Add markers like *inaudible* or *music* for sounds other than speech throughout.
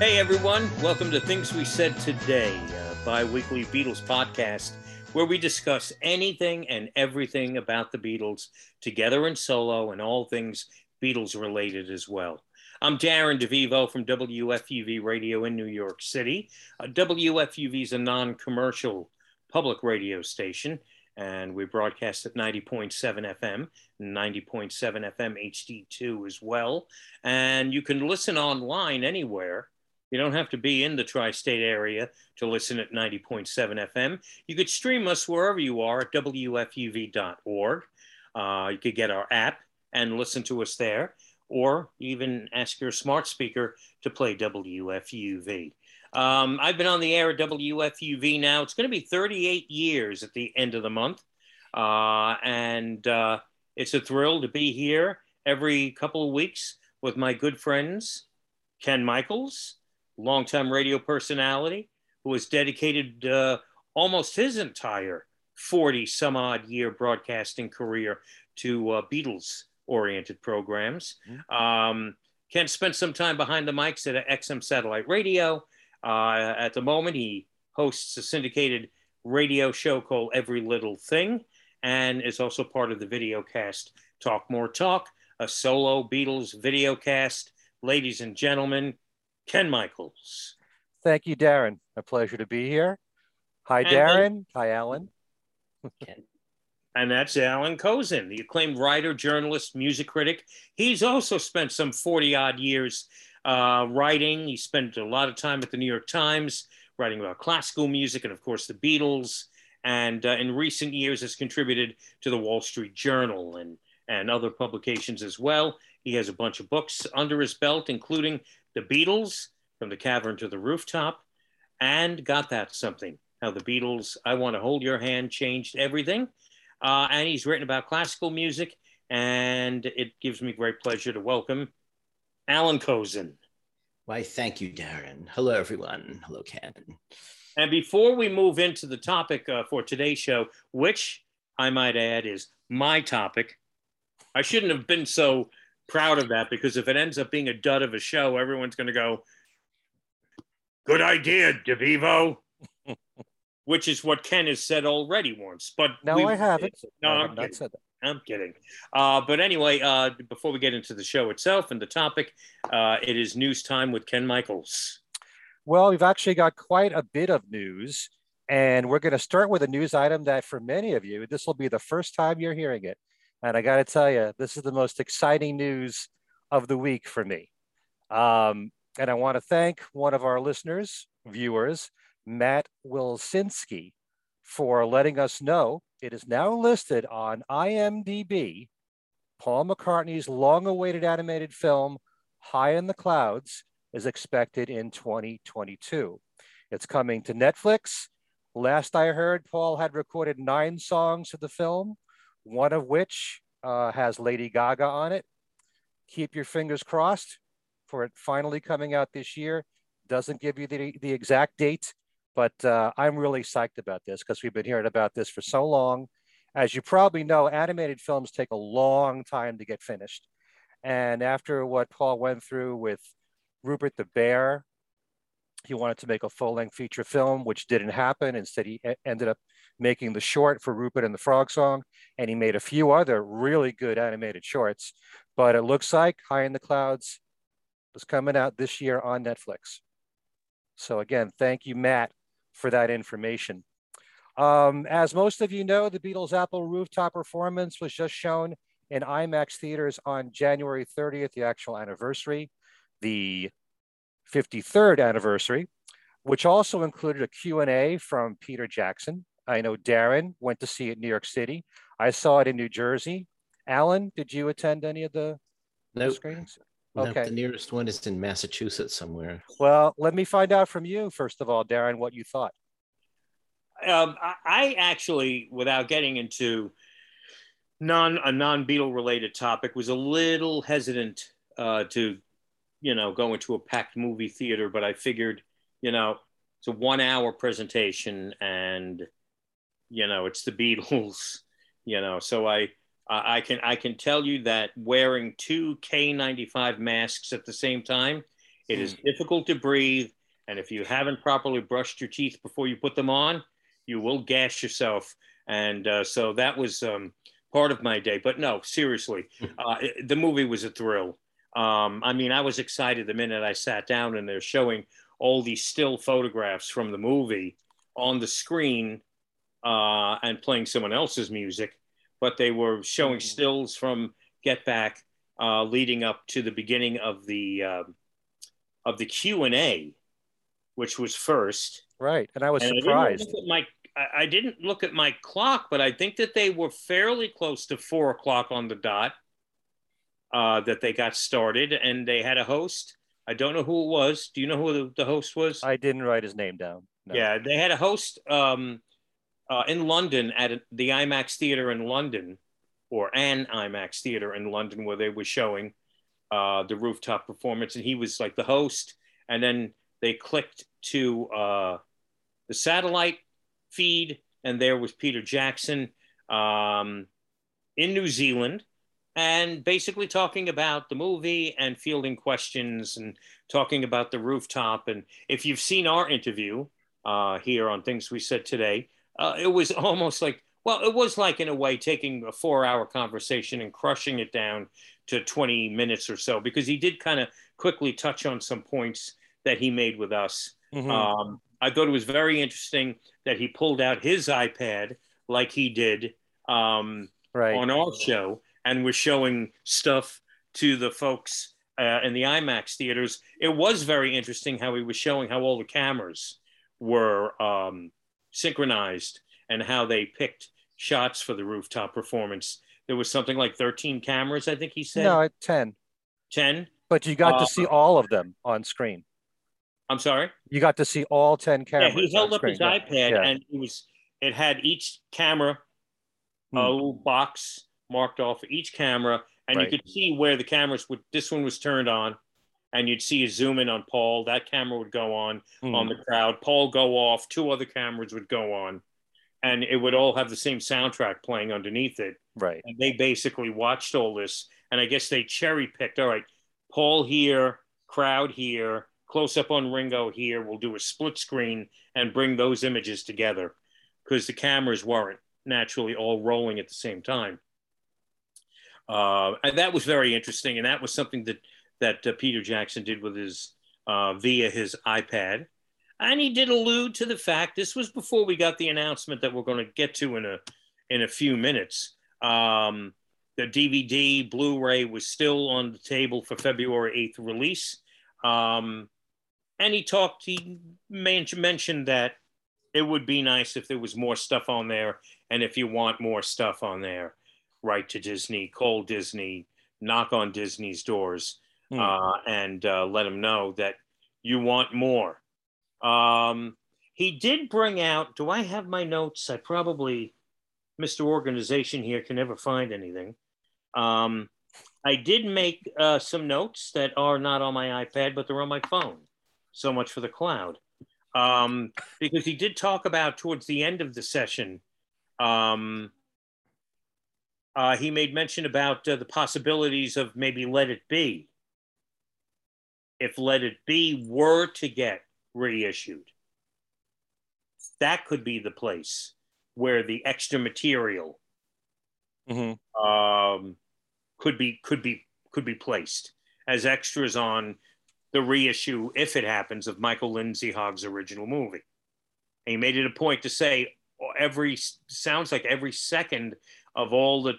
Hey everyone, welcome to Things We Said Today, a bi weekly Beatles podcast where we discuss anything and everything about the Beatles, together and solo, and all things Beatles related as well. I'm Darren DeVivo from WFUV Radio in New York City. Uh, WFUV is a non commercial public radio station, and we broadcast at 90.7 FM, 90.7 FM HD2 as well. And you can listen online anywhere you don't have to be in the tri state area to listen at 90.7 FM. You could stream us wherever you are at WFUV.org. Uh, you could get our app and listen to us there, or even ask your smart speaker to play WFUV. Um, I've been on the air at WFUV now. It's going to be 38 years at the end of the month. Uh, and uh, it's a thrill to be here every couple of weeks with my good friends, Ken Michaels longtime radio personality who has dedicated uh, almost his entire 40 some odd year broadcasting career to uh, Beatles oriented programs. Mm-hmm. Um, Ken spent some time behind the mics at XM Satellite Radio. Uh, at the moment, he hosts a syndicated radio show called Every Little Thing and is also part of the video cast Talk More Talk, a solo Beatles video cast. Ladies and gentlemen, Ken Michaels. Thank you, Darren. A pleasure to be here. Hi, Darren. Hi, Alan. Ken. And that's Alan Kozinn, the acclaimed writer, journalist, music critic. He's also spent some 40 odd years uh, writing. He spent a lot of time at the New York Times writing about classical music and, of course, the Beatles. And uh, in recent years has contributed to the Wall Street Journal and, and other publications as well. He has a bunch of books under his belt, including the Beatles from the cavern to the rooftop, and got that something. How the Beatles, I Want to Hold Your Hand, changed everything. Uh, and he's written about classical music, and it gives me great pleasure to welcome Alan Kozinn. Why, thank you, Darren. Hello, everyone. Hello, Ken. And before we move into the topic uh, for today's show, which I might add is my topic, I shouldn't have been so proud of that because if it ends up being a dud of a show, everyone's going to go, "Good idea, DeVivo," *laughs* which is what Ken has said already once. But no, we, I haven't. No, I'm not said that. I'm kidding. Uh, but anyway, uh, before we get into the show itself and the topic, uh, it is news time with Ken Michaels. Well, we've actually got quite a bit of news, and we're going to start with a news item that, for many of you, this will be the first time you're hearing it. And I got to tell you, this is the most exciting news of the week for me. Um, and I want to thank one of our listeners, viewers, Matt Wilsinski, for letting us know it is now listed on IMDb. Paul McCartney's long awaited animated film, High in the Clouds, is expected in 2022. It's coming to Netflix. Last I heard, Paul had recorded nine songs for the film one of which uh, has Lady Gaga on it. Keep your fingers crossed for it finally coming out this year. Doesn't give you the, the exact date, but uh, I'm really psyched about this because we've been hearing about this for so long. As you probably know, animated films take a long time to get finished. And after what Paul went through with Rupert the Bear, he wanted to make a full length feature film, which didn't happen. Instead, he ended up making the short for Rupert and the Frog Song, and he made a few other really good animated shorts. But it looks like High in the Clouds is coming out this year on Netflix. So again, thank you, Matt, for that information. Um, as most of you know, the Beatles Apple rooftop performance was just shown in IMAX theaters on January 30th, the actual anniversary, the 53rd anniversary, which also included a Q&A from Peter Jackson, I know Darren went to see it in New York City. I saw it in New Jersey. Alan, did you attend any of the, nope. the screenings? Okay. Nope, the nearest one is in Massachusetts somewhere. Well, let me find out from you, first of all, Darren, what you thought. Um, I actually, without getting into non a non Beatle related topic, was a little hesitant uh, to, you know, going to a packed movie theater. But I figured, you know, it's a one hour presentation, and you know it's the Beatles, *laughs* you know. So I I can I can tell you that wearing two K95 masks at the same time It is difficult to breathe, and if you haven't properly brushed your teeth before you put them on, you will gas yourself. And uh, so that was um, part of my day. But no, seriously, uh, the movie was a thrill. Um, I mean, I was excited the minute I sat down and they're showing all these still photographs from the movie on the screen uh, and playing someone else's music, but they were showing Mm. stills from Get Back uh, leading up to the beginning of the uh, of the Q and A, which was first. Right. And I was And I surprised. look my I, I didn't look at my clock, but I think that they were fairly close to four o'clock on the dot. Uh, that they got started, and they had a host. I don't know who it was. Do you know who the, the host was? I didn't write his name down. No. Yeah, they had a host um, uh, in London at the IMAX theater in London, or an IMAX theater in London, where they were showing uh, the rooftop performance, and he was like the host. And then they clicked to uh, the satellite feed, and there was Peter Jackson um, in New Zealand, and basically talking about the movie and fielding questions and talking about the rooftop. And if you've seen our interview, uh, here on Things We Said Today. Uh, it was *laughs* almost like, well, it was like in a way taking a four hour conversation and crushing it down to 20 minutes or so, because he did kind of quickly touch on some points that he made with us. Mhm. Um, I thought it was very interesting that he pulled out his iPad like he did um, right. on our show and was showing stuff to the folks uh, in the IMAX theaters. It was very interesting how he was showing how all the cameras were um, synchronized and how they picked shots for the rooftop performance. There was something like 13 cameras, I think he said. no, 10. 10. But you got Uh, to see all of them on screen. I'm sorry. You got to see all 10 cameras. Yeah, he held up his. Yeah. iPad Yeah. and it was it had each camera Hmm. a little box marked off for each camera, and Right. you could see where the cameras would. This one was turned on, and you'd see a zoom in on Paul. That camera would go on Hmm. on the crowd. Paul go off. Two other cameras would go on, and it would all have the same soundtrack playing underneath it. Right. And they basically watched all this, and I guess they cherry picked. All right, Paul here, crowd here, close up on Ringo here. We'll do a split screen and bring those images together because the cameras weren't naturally all rolling at the same time. Uh, and that was very interesting, and that was something that that uh, Peter Jackson did with his uh, via his iPad. And he did allude to the fact this was before we got the announcement that we're going to get to in a in a few minutes. Um, the DVD Blu-ray was still on the table for February 8th release. Um, and he talked, he men- mentioned that it would be nice if there was more stuff on there. And if you want more stuff on there, write to Disney, call Disney, knock on Disney's doors, Hmm. uh, and uh, let them know that you want more. Um, he did bring out, do I have my notes? I probably, Mr. Organization here can never find anything. Um, I did make uh, some notes that are not on my iPad, but they're on my phone. So much for the cloud. Um, because he did talk about towards the end of the session, um, uh, he made mention about uh, the possibilities of maybe Let It Be. If Let It Be were to get reissued, that could be the place where the extra material Mhm. um, could be could be could be placed as extras on the reissue if it happens of Michael Lindsay Hogg's original movie. And he made it a point to say every sounds like every second of all the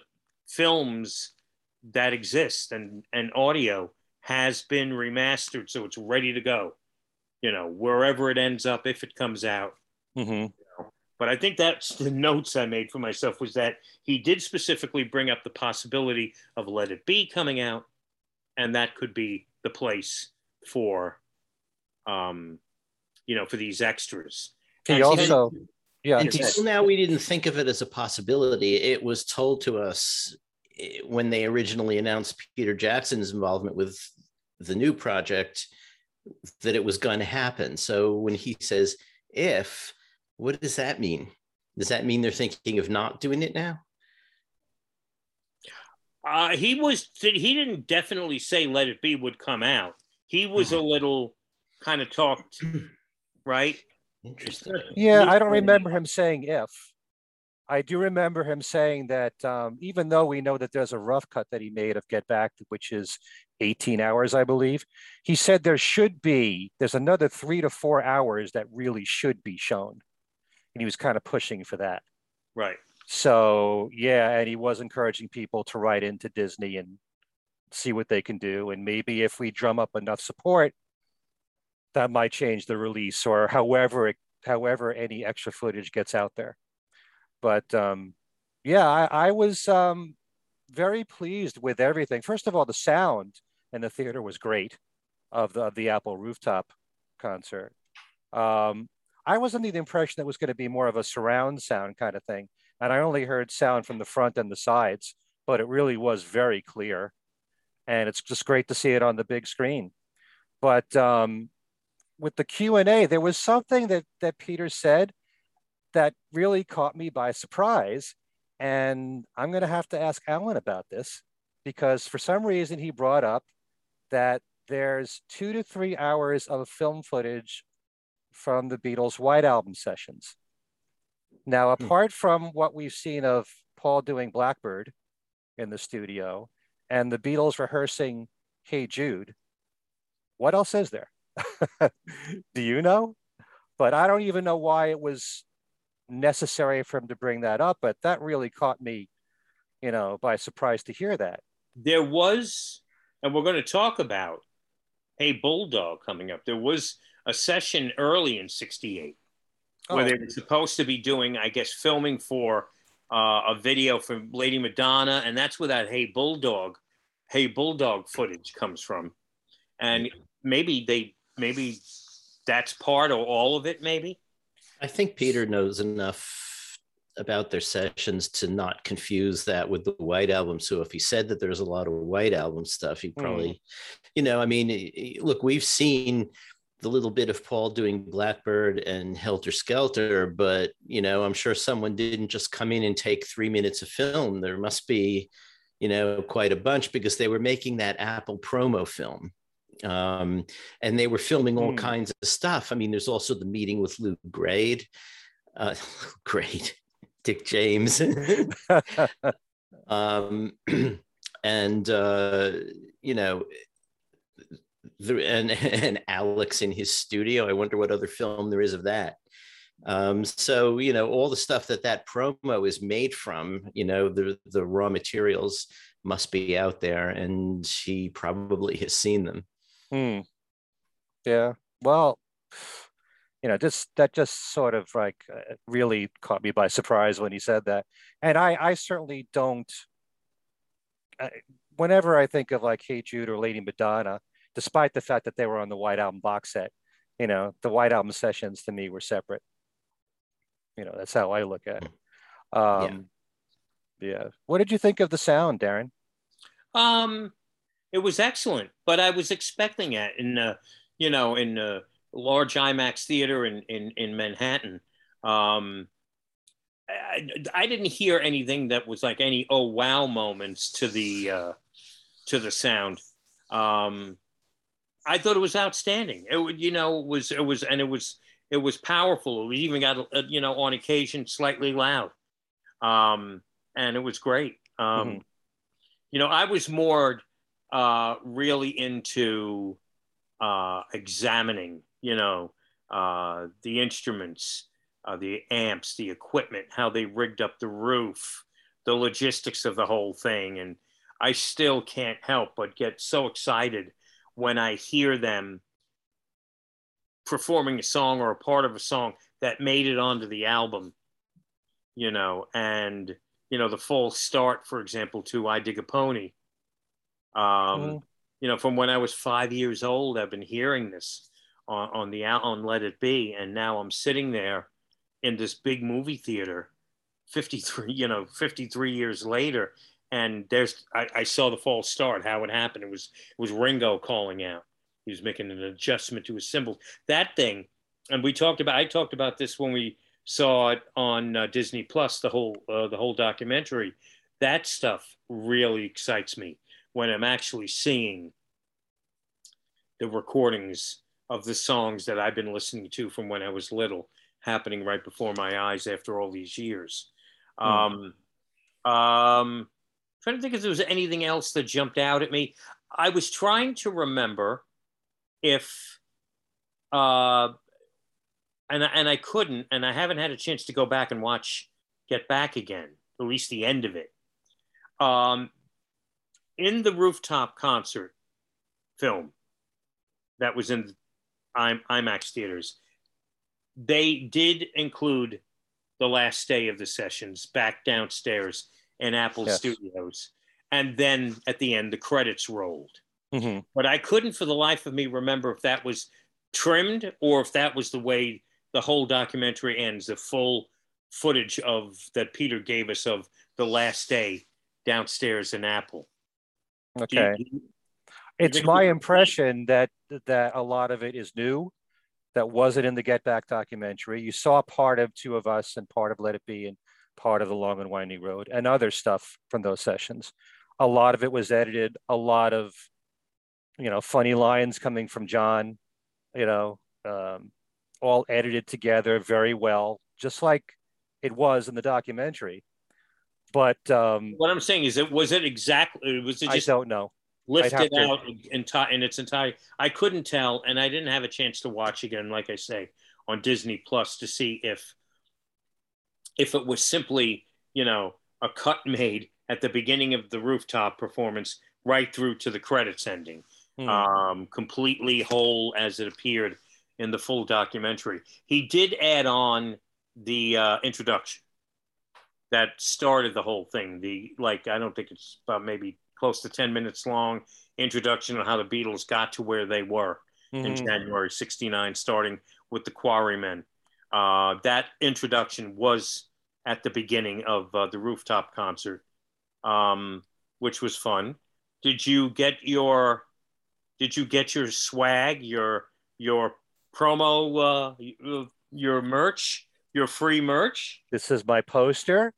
films that exist and and audio has been remastered so it's ready to go you know wherever it ends up if it comes out Mhm. but I think that's the notes I made for myself was that he did specifically bring up the possibility of Let It Be coming out, and that could be the place for, um, you know, for these extras. He And- also, yeah, Yes. He's- Until now, we didn't think of it as a possibility. It was told to us eh, when they originally announced Peter Jackson's involvement with the new project that it was going to happen. So when he says if, what does that mean? Does that mean they're thinking of not doing it now? Uh, he was he didn't definitely say Let It Be would come out. he was a little kind of talked, *clears throat* right? Interesting. Yeah, I don't remember him saying if. I do remember him saying that um, even though we know that there's a rough cut that he made of Get Back, which is 18 hours, I believe, he said there should be, there's another three to four hours that really should be shown. And he was kind of pushing for that. Right. So, yeah, and he was encouraging people to write into Disney and see what they can do. And maybe if we drum up enough support, that might change the release or however it, however any extra footage gets out there but um, yeah, I, I was um, very pleased with everything. First of all, the sound in the theater was great of the, of the Apple rooftop concert. Um, I was under the impression that was going to be more of a surround sound kind of thing. And I only heard sound from the front and the sides, but it really was very clear. And it's just great to see it on the big screen. But um, with the Q&A, there was something that, that Peter said that really caught me by surprise. And I'm going to have to ask Alan about this because for some reason he brought up that there's two to three hours of film footage from the Beatles' White Album sessions. Now, hmm. apart from what we've seen of Paul doing Blackbird in the studio and the Beatles rehearsing Hey Jude, what else is there? *laughs* Do you know? But I don't even know why it was necessary for him to bring that up, but that really caught me, you know, by surprise to hear that. There was, and we're going to talk about Hey Bulldog coming up. There was a session early in 68 oh. where they were supposed to be doing, I guess, filming for uh, a video for Lady Madonna, and that's where that Hey Bulldog, Hey Bulldog footage comes from. And maybe they, maybe that's part or all of it, maybe. I think Peter knows enough about their sessions to not confuse that with the White Album. So if he said that there's a lot of White Album stuff, he probably, mm. you know, I mean, look, we've seen the little bit of Paul doing Blackbird and Helter Skelter, but you know, I'm sure someone didn't just come in and take three minutes of film. There must be, you know, quite a bunch because they were making that Apple promo film um, and they were filming all mm. kinds of stuff. I mean, there's also the meeting with Lew Grade, uh, *laughs* great, *laughs* Dick James, *laughs* um, *clears throat* and uh, you know, the, and and Alex in his studio. I wonder what other film there is of that. Um, so you know, all the stuff that that promo is made from, you know, the the raw materials must be out there, and he probably has seen them. Hmm. Yeah. Well, you know, just that just sort of like uh, really caught me by surprise when he said that. And I, I certainly don't. I, whenever I think of like Hey Jude or Lady Madonna, despite the fact that they were on the White Album box set, you know, the White Album sessions to me were separate. You know, that's how I look at it. Hmm. Um, yeah. yeah. What did you think of the sound, Darren? Um, it was excellent, but I was expecting it in, uh, you know, in a large IMAX theater in in, in Manhattan. Um, I, I, didn't hear anything that was like any oh wow moments to the uh, to the sound. Um, I thought it was outstanding. It would, you know it was it was and it was it was powerful. It even got uh, you know on occasion slightly loud, um, and it was great. Um, mm-hmm. You know, I was more uh, really into uh, examining, you know, uh, the instruments, uh, the amps, the equipment, how they rigged up the roof, the logistics of the whole thing. And I still can't help but get so excited when I hear them performing a song or a part of a song that made it onto the album, you know, and, you know, the full start, for example, to I Dig a Pony um, mm. You know, from when I was five years old, I've been hearing this on, on the on Let It Be, and now I'm sitting there in this big movie theater, 53, you know, 53 years later, and there's I, I saw the false start, how it happened. It was it was Ringo calling out. He was making an adjustment to his cymbals. That thing, and we talked about. I talked about this when we saw it on uh, Disney Plus, the whole uh, the whole documentary. That stuff really excites me when I'm actually seeing the recordings of the songs that I've been listening to from when I was little happening right before my eyes after all these years. Hmm. Um, um, trying to think if there was anything else that jumped out at me. I was trying to remember if, uh, and and I couldn't, and I haven't had a chance to go back and watch Get Back again, at least the end of it. Um, in the rooftop concert film that was in IMAX theaters, they did include the last day of the sessions back downstairs in Apple Yes. Studios. And then at the end, the credits rolled. Mhm. But I couldn't for the life of me remember if that was trimmed or if that was the way the whole documentary ends, the full footage of that Peter gave us of the last day downstairs in Apple. Do you- Okay. do you- It's my impression that that a lot of it is new, that wasn't in the Get Back documentary. You saw part of Two of Us and part of Let It Be and part of The Long and Winding Road and other stuff from those sessions. A lot of it was edited. A lot of, you know, funny lines coming from John, you know, um, all edited together very well, just like it was in the documentary. But um, What I'm saying is, it was it exactly? Was it I don't know. lifted out in, in its entire? I couldn't tell, and I didn't have a chance to watch again. Like I say, on Disney Plus to see if if it was simply you know a cut *laughs* made at the beginning of the rooftop performance right through to the credits ending, Hmm. um, completely whole as it appeared in the full documentary. He did add on the uh, introduction that started the whole thing. The like, I don't think it's about maybe close to ten minutes long introduction on how the Beatles got to where they were in Mhm. January '69, starting with the Quarrymen. Uh, that introduction was at the beginning of uh, the rooftop concert, um, which was fun. Did you get your Did you get your swag, your your promo, uh, your merch, your free merch? This is my poster.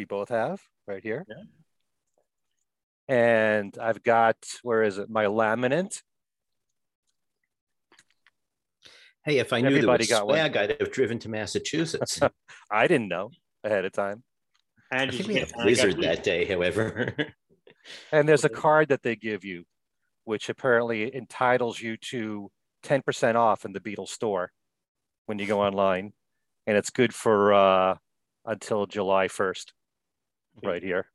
We both have right here. Yeah. And I've got, where is it? My laminate. Hey, if I knew Everybody there got was one. swag, I'd have driven to Massachusetts. *laughs* I didn't know ahead of time. And I did think you we had I Blizzard that day, however. *laughs* And there's a card that they give you, which apparently entitles you to 10% off in the Beatles store when you go online. And it's good for uh, until July 1st, right here.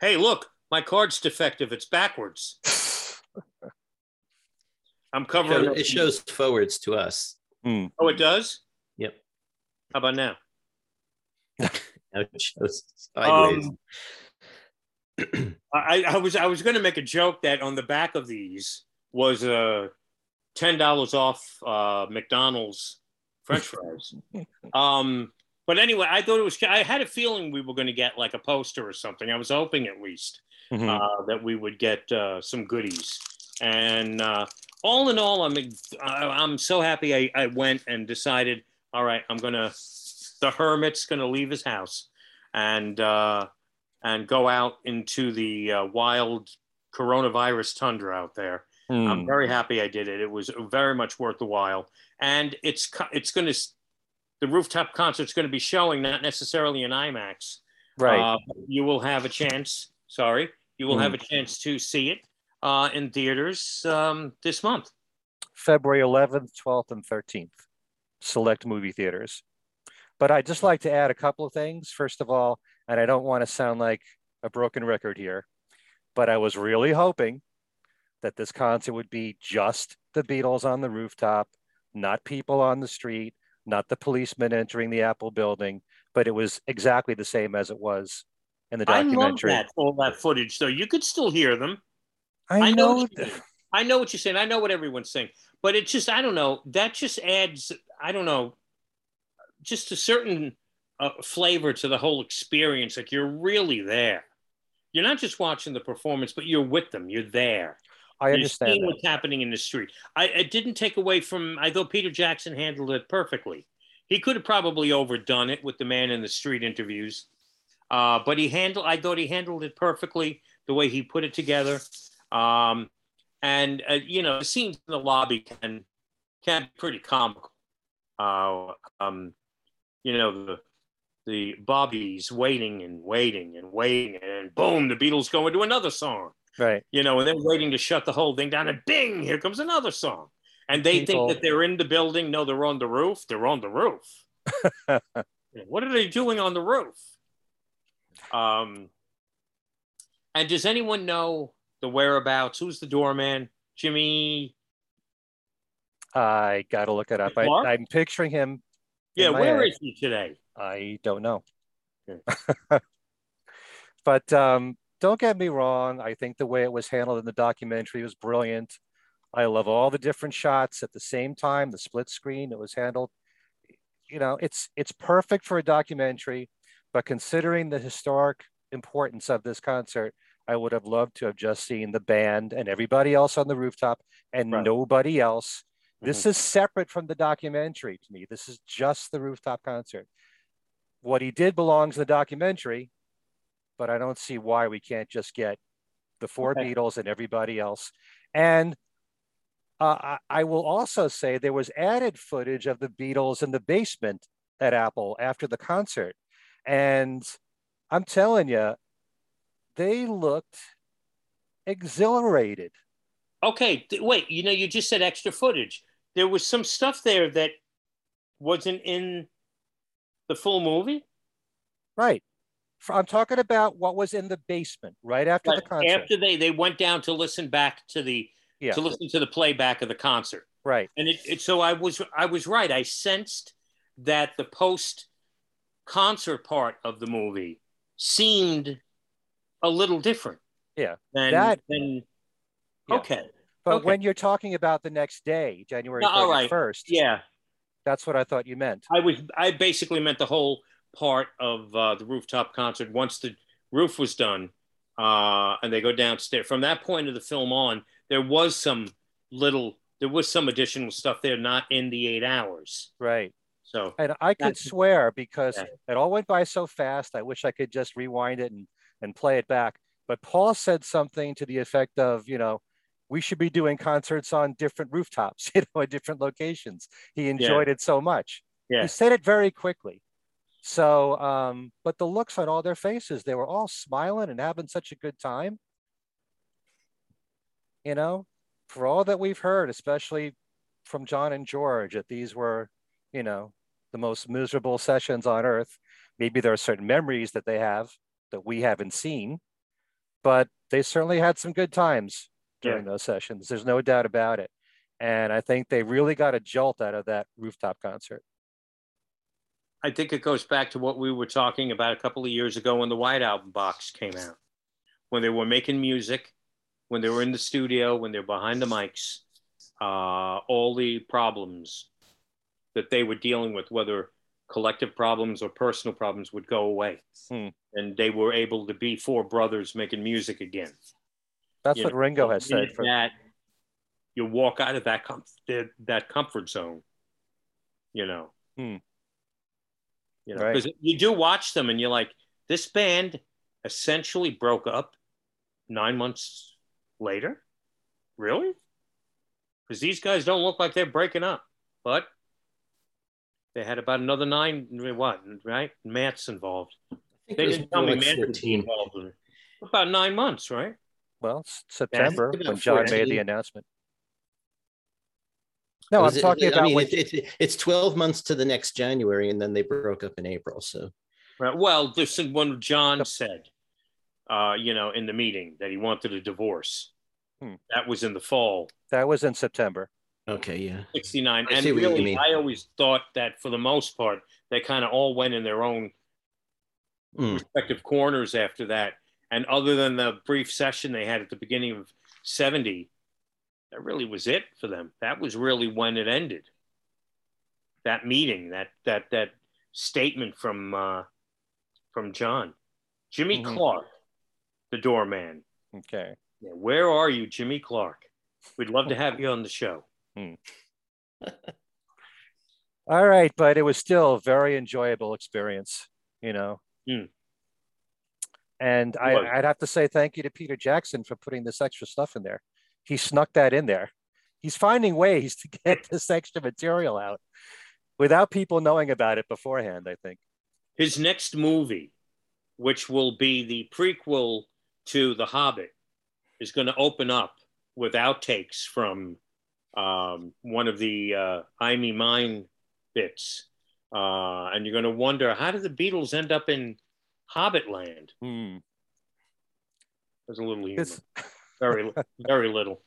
Hey, look, my card's defective. It's backwards. *laughs* I'm covering. So up it shows forwards to us. Oh, it does. Yep. How about now? *laughs* Now it shows sideways. Um, I, I was I was going to make a joke that on the back of these was uh, ten dollars off uh, McDonald's French fries. *laughs* um, but anyway, I thought it was. I had a feeling we were going to get like a poster or something. I was hoping at least Mhm. uh, that we would get uh, some goodies. And uh, all in all, I'm I'm so happy I, I went and decided. All right, I'm gonna. The hermit's gonna leave his house, and uh, and go out into the uh, wild coronavirus tundra out there. Hmm. I'm very happy I did it. It was very much worth the while, and it's it's going to the rooftop concert's going to be showing not necessarily in IMAX. right. Uh, you will have a chance. Sorry, you will Hmm. have a chance to see it uh, in theaters um, this month. February 11th, 12th, and 13th, select movie theaters. But I'd just like to add a couple of things. First of all, and I don't want to sound like a broken record here, but I was really hoping that this concert would be just the Beatles on the rooftop, not people on the street, not the policeman entering the Apple building, but it was exactly the same as it was in the I love documentary. that all that footage, though. You could still hear them. I, I know know. what you mean. I know what you're saying. I know what everyone's saying, but it just I don't know. That just adds I don't know, just a certain uh, flavor to the whole experience. Like you're really there. You're not just watching the performance, but you're with them. You're there. I understand what's happening in the street. I it didn't take away from. I thought Peter Jackson handled it perfectly. He could have probably overdone it with the man in the street interviews, uh, but he handled. I thought he handled it perfectly the way he put it together. Um, and uh, you know, the scenes in the lobby can can be pretty comical. Uh, um, you know, the the Bobbies waiting and waiting and waiting, and boom, the Beatles go into another song. Right. You know, and they're waiting to shut the whole thing down, and bing, here comes another song. And they People- think that they're in the building. No, they're on the roof. They're on the roof. *laughs* what are they doing on the roof? Um, and does anyone know the whereabouts? Who's the doorman? Jimmy? I got to look it up. I? I'm picturing him. Yeah, where head. is he today? I don't know. Okay. *laughs* but um, don't get me wrong. I think the way it was handled in the documentary was brilliant. I love all the different shots at the same time, the split screen it was handled. You know, it's it's perfect for a documentary, but considering the historic importance of this concert, I would have loved to have just seen the band and everybody else on the rooftop and Right. nobody else. This mm-hmm. is separate from the documentary to me. This is just the rooftop concert. What he did belongs in the documentary, but I don't see why we can't just get the four Okay. Beatles and everybody else. And uh, I, I will also say there was added footage of the Beatles in the basement at Apple after the concert. And I'm telling you, they looked exhilarated. Okay, wait. You know, you just said extra footage. There was some stuff there that wasn't in the full movie. Right. I'm talking about what was in the basement right after the concert. after they they went down to listen back to the Yeah. to listen to the playback of the concert. right. and it, it so I was I was right. I sensed that the post concert part of the movie seemed a little different. Yeah. Than, That- than Yeah. okay. But Okay. when you're talking about the next day, January No, right. 31st, Yeah. that's what I thought you meant. I was I basically meant the whole part of uh, the rooftop concert once the roof was done uh, and they go downstairs. From that point of the film on, there was some little there was some additional stuff there not in the eight hours. Right. So And I could swear because Yeah. it all went by so fast. I wish I could just rewind it and, and play it back. But Paul said something to the effect of, you know, we should be doing concerts on different rooftops, *laughs* you know, at different locations. He enjoyed it so much. Yeah. He said it very quickly. So, um, but the looks on all their faces, they were all smiling and having such a good time. You know, for all that we've heard, especially from John and George, that these were, you know, the most miserable sessions on earth. Maybe there are certain memories that they have that we haven't seen, but they certainly had some good times during those sessions. There's no doubt about it. And I think they really got a jolt out of that rooftop concert. I think it goes back to what we were talking about a couple of years ago when the White Album box came out. When they were making music, when they were in the studio, when they're behind the mics, uh, all the problems that they were dealing with, whether collective problems or personal problems, would go away. Hmm. And they were able to be four brothers making music again. That's You what know, Ringo has said. For, that you walk out of that com- that, comfort zone, you know. Hmm. You know, Right. because you do watch them and you're like, this band essentially broke up nine months later. Really? Because these guys don't look like they're breaking up, but they had about another nine. What? Right? Matt's involved. I think They it was didn't tell me like Matt 14. involved. in. About nine months, right? well, September about when John made the announcement. No, I'm Was it- talking I about mean, when, it, it, it's 12 months to the next January, and then they broke up in April. So Right. Well, this is when John said, uh, you know, in the meeting that he wanted a divorce. Hmm. That was in the fall, that was in September. okay, yeah. 69. I and see what really. I always thought that for the most part, they kind of all went in their own Mm. respective corners after that. And other than the brief session they had at the beginning of 70, that really was it for them. That was really when it ended. That meeting, that that that statement from uh, from John, Jimmy Mhm. Clark, the doorman. Okay. Yeah, where are you, Jimmy Clark? We'd love to have you on the show. *laughs* *laughs* All right, but it was still a very enjoyable experience, you know. Hmm. And I. I'd have to say thank you to Peter Jackson for putting this extra stuff in there. He snuck that in there. He's finding ways to *laughs* get this extra material out without people knowing about it beforehand, I think. His next movie, which will be the prequel to The Hobbit, is going to open up with outtakes from um, one of the uh, I Me Mine bits. Uh, and you're going to wonder how did the Beatles end up in Hobbit land? Hmm. There's a little humor. Very, very little.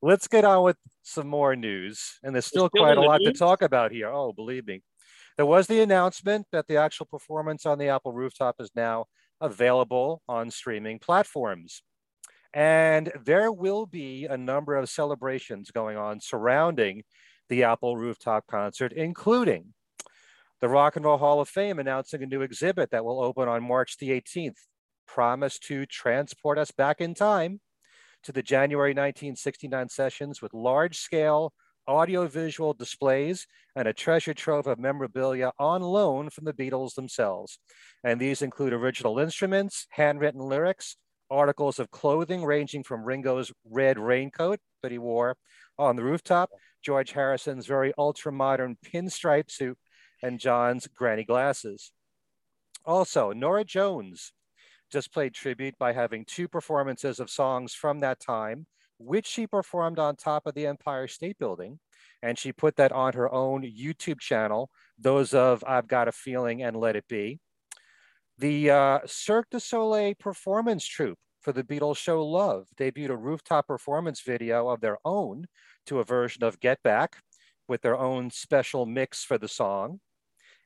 Let's get on with some more news. And there's still still quite a lot to talk about here. Oh, believe me. There was the announcement that the actual performance on the Apple rooftop is now available on streaming platforms. And there will be a number of celebrations going on surrounding the Apple rooftop concert, including the Rock and Roll Hall of Fame announcing a new exhibit that will open on March the 18th, promised to transport us back in time to the January 1969 sessions with large scale audiovisual displays and a treasure trove of memorabilia on loan from the Beatles themselves. And these include original instruments, handwritten lyrics, articles of clothing ranging from Ringo's red raincoat that he wore on the rooftop, George Harrison's very ultra modern pinstripe suit, and John's granny glasses. Also, Norah Jones just played tribute by having two performances of songs from that time, which she performed on top of the Empire State Building. And she put that on her own YouTube channel, those of I've Got a Feeling and Let It Be. The uh, Cirque du Soleil performance troupe for the Beatles show Love debuted a rooftop performance video of their own to a version of Get Back with their own special mix for the song.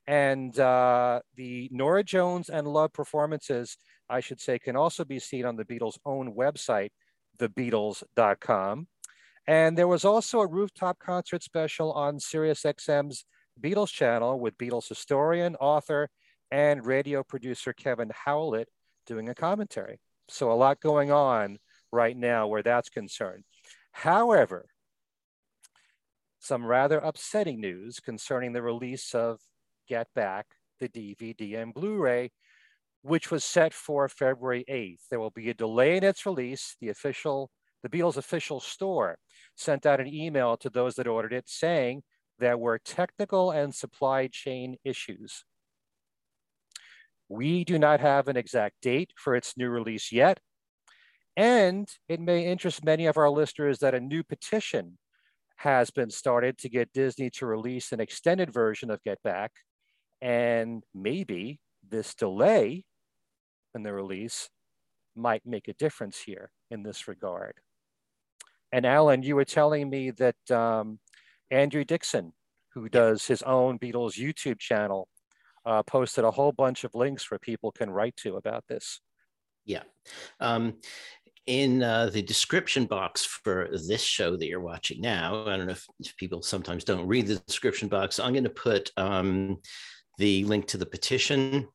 And uh, the Norah Jones and Love performances I should say, can also be seen on the Beatles' own website, thebeatles.com. And there was also a rooftop concert special on SiriusXM's Beatles channel with Beatles historian, author, and radio producer Kevin Howlett doing a commentary. So a lot going on right now where that's concerned. However, some rather upsetting news concerning the release of Get Back, the DVD and Blu-ray, which was set for February 8th. There will be a delay in its release. The official, the Beatles official store sent out an email to those that ordered it saying there were technical and supply chain issues. We do not have an exact date for its new release yet. And it may interest many of our listeners that a new petition has been started to get Disney to release an extended version of Get Back. And maybe this delay in the release might make a difference here in this regard. And Alan, you were telling me that um, Andrew Dixon, who does his own Beatles YouTube channel, uh, posted a whole bunch of links where people can write to about this. Yeah. Um, in uh, the description box for this show that you're watching now, I don't know if, if people sometimes don't read the description box. I'm going to put um, the link to the petition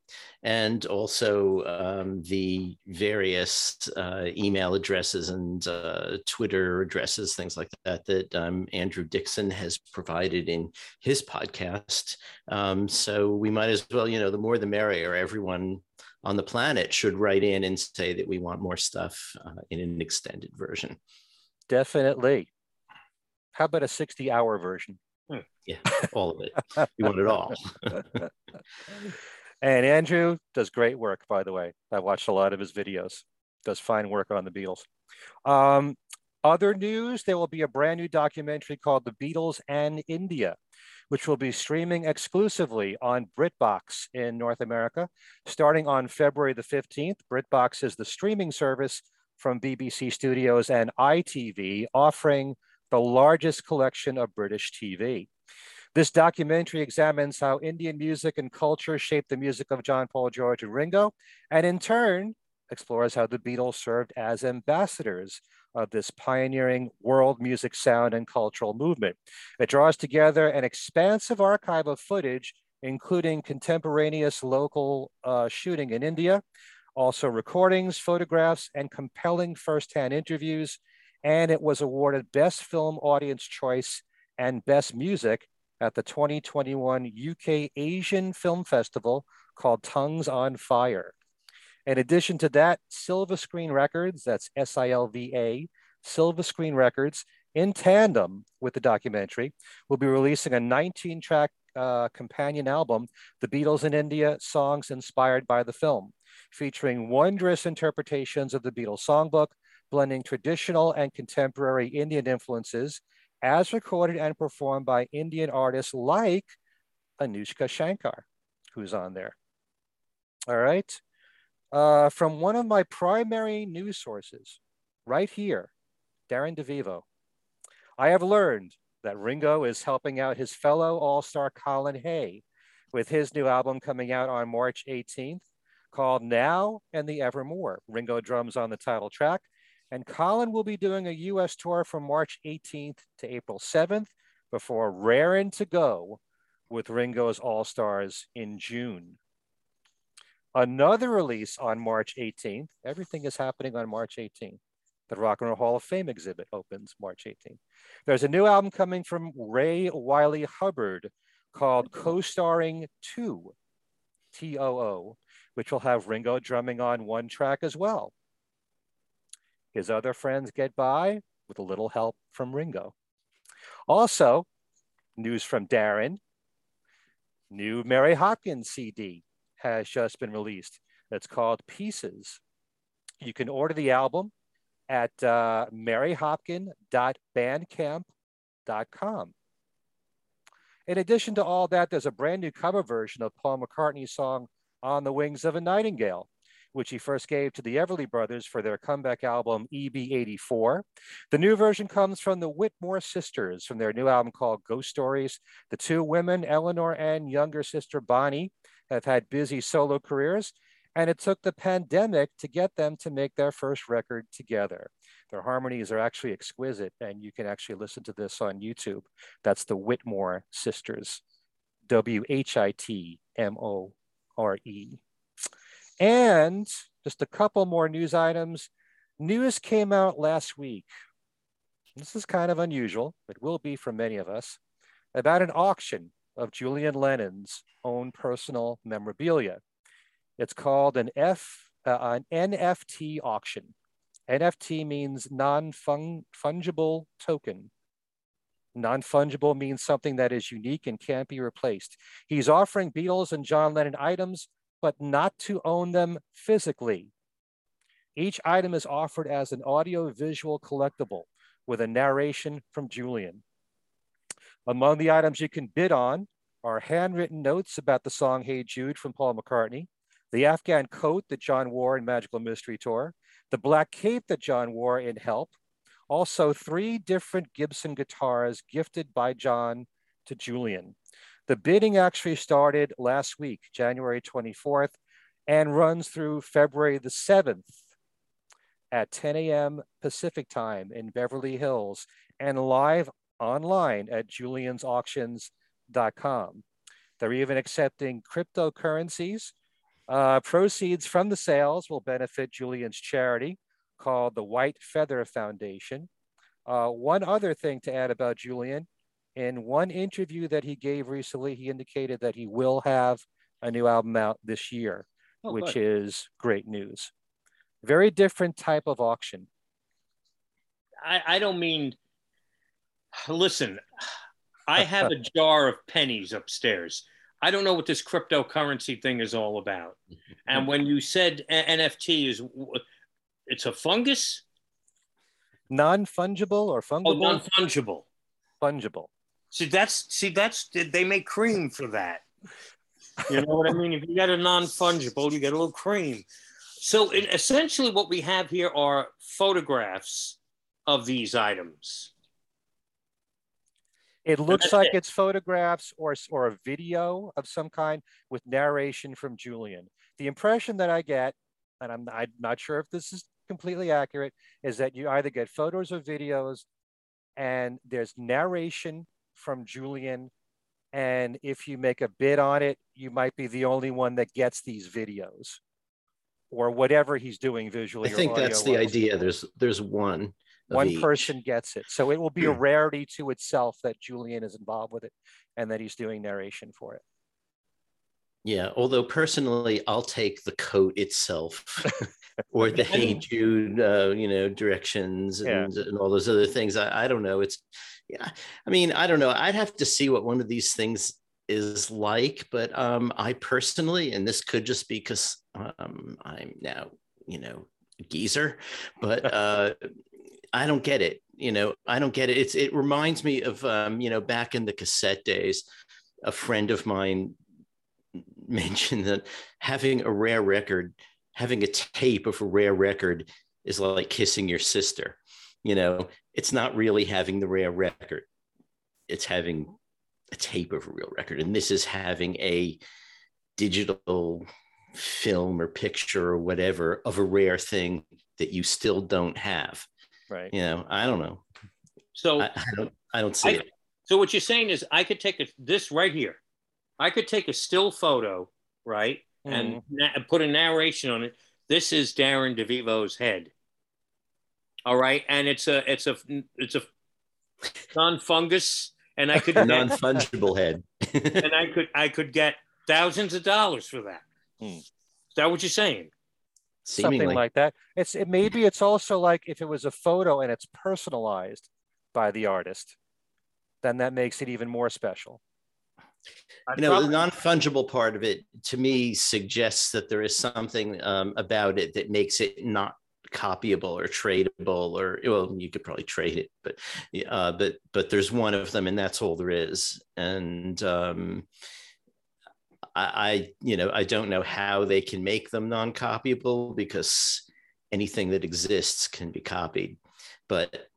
and also um, the various uh, email addresses and uh, Twitter addresses, things like that, that um, Andrew Dixon has provided in his podcast. Um, so we might as well, you know, the more the merrier. Everyone on the planet should write in and say that we want more stuff uh, in an extended version. Definitely. How about a 60 hour version? Yeah, all of it. You want it all. *laughs* and Andrew does great work, by the way. I watched a lot of his videos. Does fine work on the Beatles. Um, other news: there will be a brand new documentary called "The Beatles and India," which will be streaming exclusively on BritBox in North America, starting on February the fifteenth. BritBox is the streaming service from BBC Studios and ITV, offering the largest collection of British TV. This documentary examines how Indian music and culture shaped the music of John Paul, George, and Ringo, and in turn explores how the Beatles served as ambassadors of this pioneering world music sound and cultural movement. It draws together an expansive archive of footage, including contemporaneous local uh, shooting in India, also recordings, photographs, and compelling firsthand interviews. And it was awarded Best Film Audience Choice and Best Music at the 2021 UK Asian Film Festival called Tongues on Fire. In addition to that, Silva Screen Records, that's S I L V A, Silva Screen Records, in tandem with the documentary, will be releasing a 19 track uh, companion album, The Beatles in India Songs Inspired by the Film, featuring wondrous interpretations of the Beatles songbook, blending traditional and contemporary Indian influences as recorded and performed by Indian artists like Anoushka Shankar, who's on there. All right. Uh, from one of my primary news sources, right here, Darren DeVivo, I have learned that Ringo is helping out his fellow All Star Colin Hay with his new album coming out on March 18th called Now and the Evermore. Ringo drums on the title track. And Colin will be doing a US tour from March 18th to April 7th before raring to go with Ringo's All Stars in June. Another release on March 18th. Everything is happening on March 18th. The Rock and Roll Hall of Fame exhibit opens March 18th. There's a new album coming from Ray Wylie Hubbard called Co Starring 2, T O O, which will have Ringo drumming on one track as well. His other friends get by with a little help from Ringo. Also, news from Darren new Mary Hopkin's CD has just been released. It's called Pieces. You can order the album at uh, maryhopkin.bandcamp.com. In addition to all that, there's a brand new cover version of Paul McCartney's song On the Wings of a Nightingale, which he first gave to the Everly Brothers for their comeback album EB84. The new version comes from the Whitmore sisters from their new album called Ghost Stories. The two women, Eleanor and younger sister Bonnie, have had busy solo careers and it took the pandemic to get them to make their first record together. Their harmonies are actually exquisite, and you can actually listen to this on YouTube. That's the Whitmore Sisters, W H I T M O R E. And just a couple more news items. News came out last week. This is kind of unusual. It will be for many of us about an auction of Julian Lennon's own personal memorabilia. It's called an F, uh, an NFT auction. NFT means non-fungible token. Non-fungible means something that is unique and can't be replaced. He's offering Beatles and John Lennon items, but not to own them physically. Each item is offered as an audio-visual collectible with a narration from Julian. Among the items you can bid on are handwritten notes about the song Hey Jude from Paul McCartney, the Afghan coat that John wore in Magical Mystery Tour, the black cape that John wore in Help, also three different Gibson guitars gifted by John to Julian. The bidding actually started last week, January 24th, and runs through February the 7th at 10 a.m. Pacific time in Beverly Hills and live online at juliansauctions.com. They're even accepting cryptocurrencies uh, proceeds from the sales will benefit Julian's charity called the White Feather Foundation. Uh, one other thing to add about Julian, in one interview that he gave recently, he indicated that he will have a new album out this year, oh, which good. is great news. Very different type of auction. I, I don't mean, listen, *laughs* I have a jar of pennies upstairs. I don't know what this cryptocurrency thing is all about. And when you said NFT is, it's a fungus? Non fungible or fungible? Oh, non fungible. Fungible. See, that's, see, that's, they make cream for that. You know what I mean? If you got a non fungible, you get a little cream. So it, essentially, what we have here are photographs of these items. It looks like it's photographs or, or a video of some kind with narration from Julian. The impression that I get, and I'm, I'm not sure if this is completely accurate, is that you either get photos or videos and there's narration from Julian. And if you make a bid on it, you might be the only one that gets these videos or whatever he's doing visually. I think that's the idea. There's there's one one person gets it. So it will be a hmm. rarity to itself that Julian is involved with it and that he's doing narration for it. Yeah, although personally, I'll take the coat itself *laughs* or the Hey Jude, uh, you know, directions and, yeah. and all those other things. I, I don't know. It's, yeah, I mean, I don't know. I'd have to see what one of these things is like, but um, I personally, and this could just be because um, I'm now, you know, geezer, but *laughs* uh, I don't get it. You know, I don't get it. It's it reminds me of um, you know, back in the cassette days, a friend of mine *laughs* mentioned that having a rare record, having a tape of a rare record is like kissing your sister. You know, it's not really having the rare record. It's having a tape of a real record. And this is having a digital film or picture or whatever of a rare thing that you still don't have. Right. You know, I don't know. So I, I don't I don't see I, it. So what you're saying is I could take a, this right here. I could take a still photo, right, mm. and na- put a narration on it. This is Darren DeVivo's head. All right, and it's a it's a it's a non-fungus, and I could *laughs* non-fungible head, *laughs* and I could I could get thousands of dollars for that. Mm. Is that what you're saying? Seemingly. Something like that. It's it maybe it's also like if it was a photo and it's personalized by the artist, then that makes it even more special you know the non-fungible part of it to me suggests that there is something um, about it that makes it not copyable or tradable or well you could probably trade it but uh, but but there's one of them and that's all there is. And um, I, I you know i don't know how they can make them non-copyable because anything that exists can be copied. But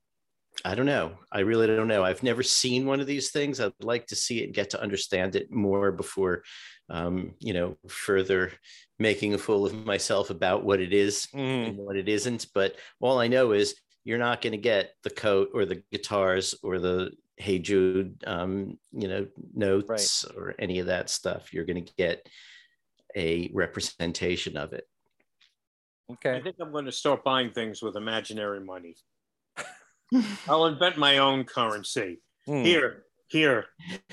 I don't know. I really don't know. I've never seen one of these things. I'd like to see it and get to understand it more before, um, you know, further making a fool of myself about what it is mm. and what it isn't. But all I know is you're not going to get the coat or the guitars or the Hey Jude, um, you know, notes right. or any of that stuff. You're going to get a representation of it. Okay. I think I'm going to start buying things with imaginary money. I'll invent my own currency. Hmm. Here, here.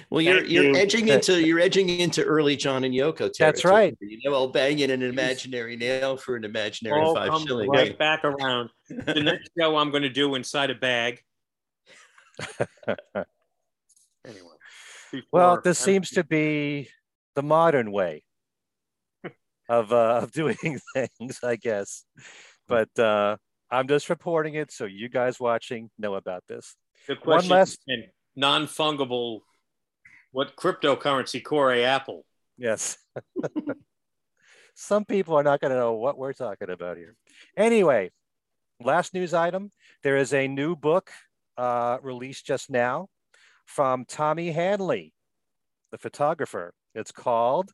Well, you're Thank you're you. edging into you're edging into early John and Yoko territory. That's right. You know, I'll bang in an imaginary nail for an imaginary All five shilling. Right back around. the next show I'm going to do inside a bag. *laughs* anyway. Well, this seems to be the modern way *laughs* of uh, of doing *laughs* things, I guess. But uh, I'm just reporting it so you guys watching know about this. The question One last non-fungible what cryptocurrency core apple? Yes. *laughs* Some people are not going to know what we're talking about here. Anyway, last news item. There is a new book uh, released just now from Tommy Hanley, the photographer. It's called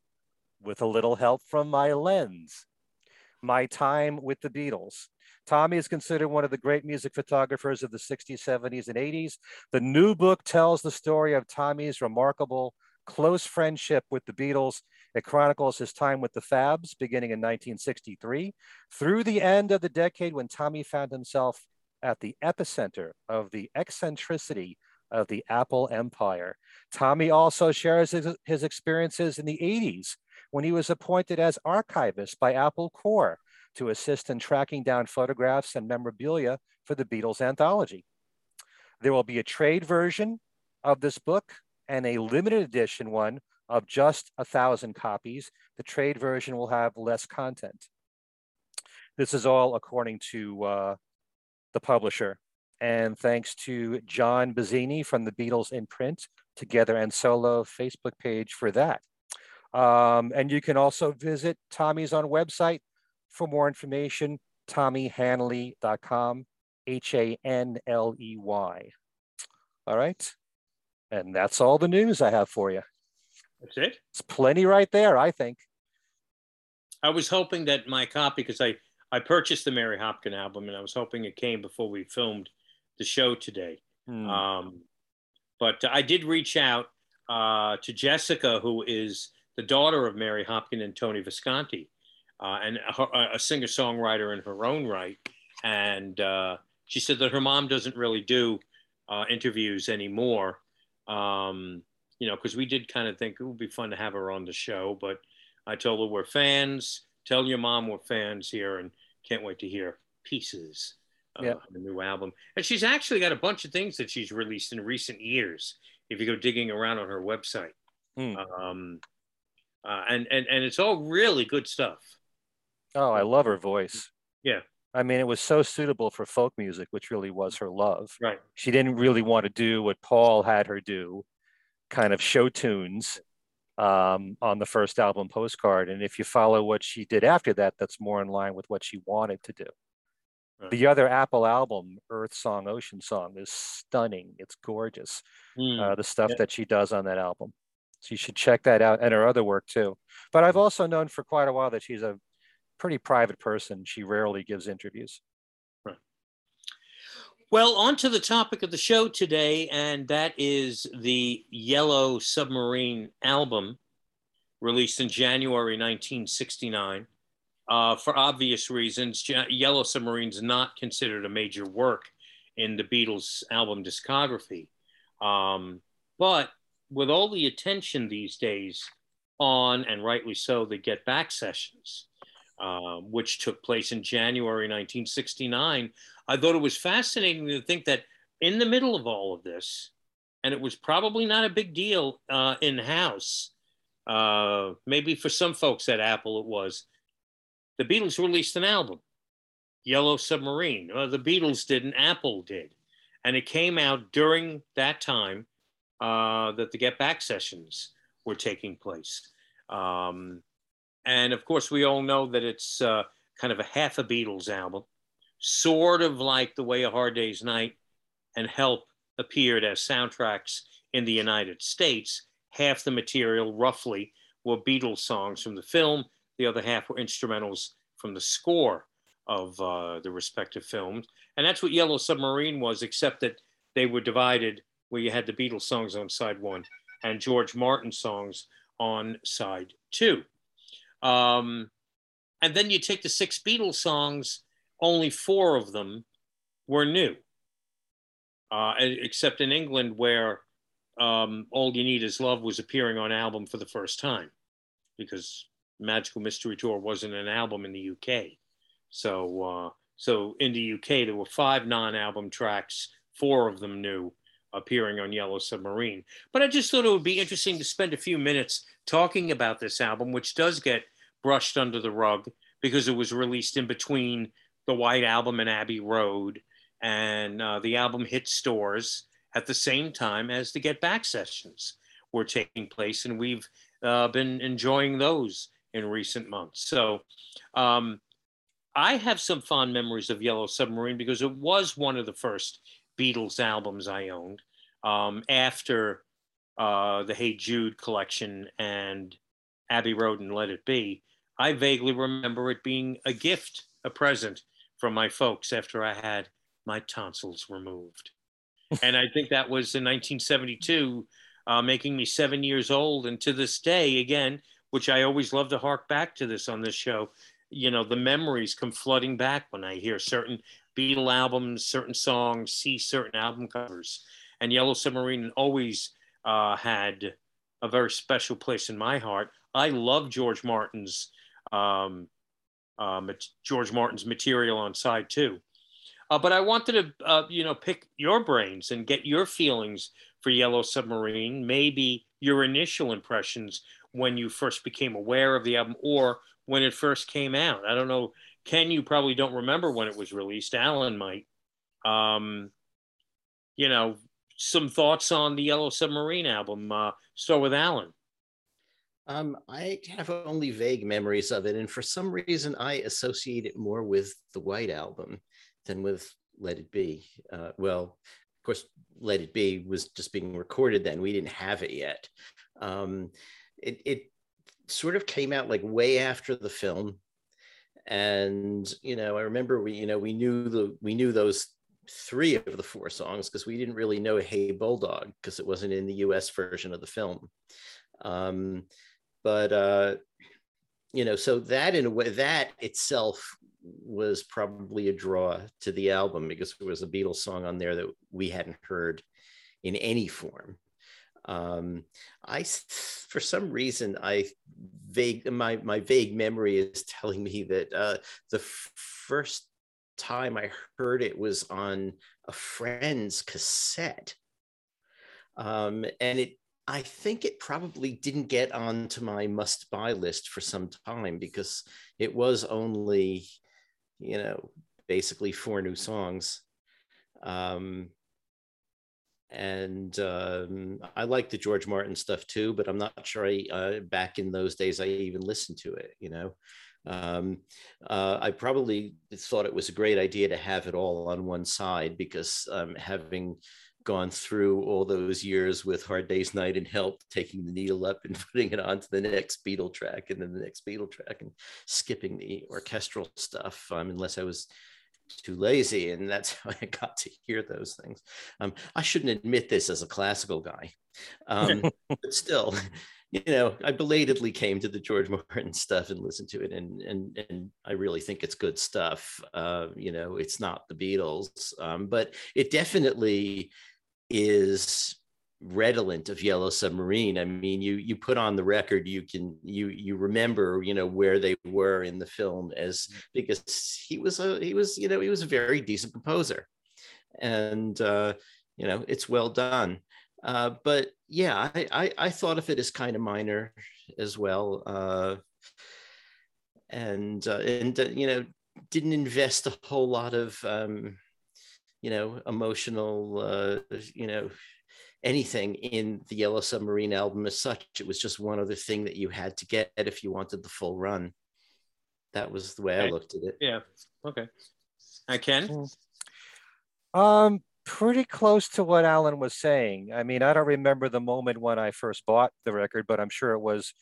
With a Little Help from My Lens My Time with the Beatles. Tommy is considered one of the great music photographers of the 60s, 70s, and 80s. The new book tells the story of Tommy's remarkable close friendship with the Beatles. It chronicles his time with the Fabs beginning in 1963 through the end of the decade when Tommy found himself at the epicenter of the eccentricity of the Apple empire. Tommy also shares his, his experiences in the 80s when he was appointed as archivist by Apple Corps to assist in tracking down photographs and memorabilia for the Beatles anthology. There will be a trade version of this book and a limited edition one of just a thousand copies. The trade version will have less content. This is all according to uh, the publisher. And thanks to John Bazzini from the Beatles in Print, Together and Solo Facebook page for that. Um, and you can also visit Tommy's on website, for more information, tommyhanley.com, H A N L E Y. All right. And that's all the news I have for you. That's it. It's plenty right there, I think. I was hoping that my copy, because I, I purchased the Mary Hopkin album and I was hoping it came before we filmed the show today. Hmm. Um, but I did reach out uh, to Jessica, who is the daughter of Mary Hopkin and Tony Visconti uh, and a, a singer songwriter in her own right. And uh, she said that her mom doesn't really do uh, interviews anymore. Um, you know, because we did kind of think it would be fun to have her on the show, but I told her we're fans. Tell your mom we're fans here and can't wait to hear pieces uh, Yeah. of the new album. And she's actually got a bunch of things that she's released in recent years. If you go digging around on her website, Hmm. um, uh, and and and it's all really good stuff. Oh, I love her voice. Yeah. I mean, it was so suitable for folk music, which really was her love. Right. She didn't really want to do what Paul had her do, kind of show tunes um, on the first album, Postcard. And if you follow what she did after that, that's more in line with what she wanted to do. Right. The other Apple album, Earth Song, Ocean Song, is stunning. It's gorgeous. Hmm. uh, the stuff Yeah. that she does on that album. So you should check that out and her other work too. But I've also known for quite a while that she's a pretty private person. She rarely gives interviews. Well, on to the topic of the show today, and that is the Yellow Submarine album released in January 1969. Uh, for obvious reasons, Yellow Submarine's not considered a major work in the Beatles' album discography. Um, but with all the attention these days on, and rightly so, the Get Back sessions, uh, which took place in January 1969, I thought it was fascinating to think that in the middle of all of this, and it was probably not a big deal uh, in house, uh, maybe for some folks at Apple it was, the Beatles released an album, Yellow Submarine. The Beatles didn't, Apple did. And it came out during that time uh, that the Get Back sessions were taking place. Um, and of course, we all know that it's uh, kind of a half a Beatles album sort of like The Way a Hard Day's Night and Help appeared as soundtracks in the United States. Half the material, roughly, were Beatles songs from the film, the other half were instrumentals from the score of uh, the respective films. And that's what Yellow Submarine was, except that they were divided where you had the Beatles songs on side one and George Martin songs on side two. Um, and then you take the six Beatles songs only four of them were new, uh, except in England, where um, All You Need Is Love was appearing on album for the first time because Magical Mystery Tour wasn't an album in the UK. So, uh, so in the UK, there were five non album tracks, four of them new, appearing on Yellow Submarine. But I just thought it would be interesting to spend a few minutes talking about this album, which does get brushed under the rug because it was released in between the White Album and Abbey Road, and uh, the album hit stores at the same time as the Get Back sessions were taking place, and we've uh, been enjoying those in recent months. So, um, I have some fond memories of Yellow Submarine because it was one of the first Beatles albums I owned um, after uh, the Hey Jude collection and Abbey Road and Let It Be. I vaguely remember it being a gift, a present from my folks after I had my tonsils removed. *laughs* and I think that was in 1972, uh, making me seven years old. And to this day, again, which I always love to hark back to this on this show, you know, the memories come flooding back when I hear certain Beatle albums, certain songs, see certain album covers. And Yellow Submarine always uh, had a very special place in my heart. I love George Martin's um, uh, George Martin's material on side two. Uh, but I wanted to, uh, you know, pick your brains and get your feelings for Yellow Submarine, maybe your initial impressions when you first became aware of the album or when it first came out. I don't know. Ken, you probably don't remember when it was released. Alan might. Um, you know, some thoughts on the Yellow Submarine album. Uh, start with Alan. Um, I have only vague memories of it, and for some reason, I associate it more with the White Album than with Let It Be. Uh, well, of course, Let It Be was just being recorded then; we didn't have it yet. Um, it, it sort of came out like way after the film, and you know, I remember we, you know, we knew the we knew those three of the four songs because we didn't really know Hey Bulldog because it wasn't in the U.S. version of the film. Um, but uh, you know, so that in a way, that itself was probably a draw to the album because there was a Beatles song on there that we hadn't heard in any form. Um, I, for some reason, I vague my my vague memory is telling me that uh, the first time I heard it was on a friend's cassette, um, and it I think it probably didn't get onto my must buy list for some time because it was only, you know, basically four new songs. Um, and um, I like the George Martin stuff too, but I'm not sure I, uh, back in those days, I even listened to it, you know. Um, uh, I probably thought it was a great idea to have it all on one side because um, having gone through all those years with Hard Day's Night and Help, taking the needle up and *laughs* putting it onto the next Beatle track and then the next Beatle track and skipping the orchestral stuff, um, unless I was too lazy. And that's *laughs* how I got to hear those things. Um, I shouldn't admit this as a classical guy, um, *laughs* but still. You know, I belatedly came to the George Martin stuff and listened to it, and and and I really think it's good stuff. Uh, you know, it's not the Beatles, um, but it definitely is redolent of yellow submarine. I mean you you put on the record you can you you remember you know where they were in the film as because he was a he was you know he was a very decent composer. And uh you know it's well done. Uh but yeah i i, I thought of it as kind of minor as well. Uh and uh, and uh, you know didn't invest a whole lot of um you know, emotional, uh, you know, anything in the Yellow Submarine album as such. It was just one other thing that you had to get if you wanted the full run. That was the way okay. I looked at it. Yeah. Okay. I can. Hmm. Um, pretty close to what Alan was saying. I mean, I don't remember the moment when I first bought the record, but I'm sure it was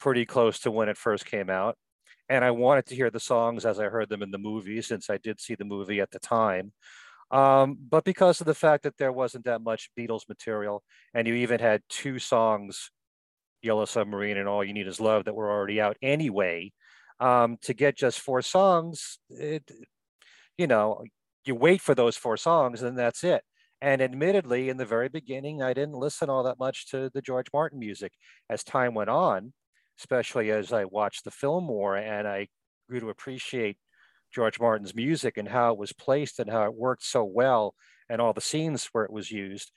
pretty close to when it first came out. And I wanted to hear the songs as I heard them in the movie, since I did see the movie at the time. Um, but because of the fact that there wasn't that much Beatles material, and you even had two songs, Yellow Submarine and All You Need Is Love, that were already out anyway, um, to get just four songs, it, you know, you wait for those four songs and that's it. And admittedly, in the very beginning, I didn't listen all that much to the George Martin music. As time went on, especially as I watched the film more and I grew to appreciate George Martin's music and how it was placed and how it worked so well and all the scenes where it was used,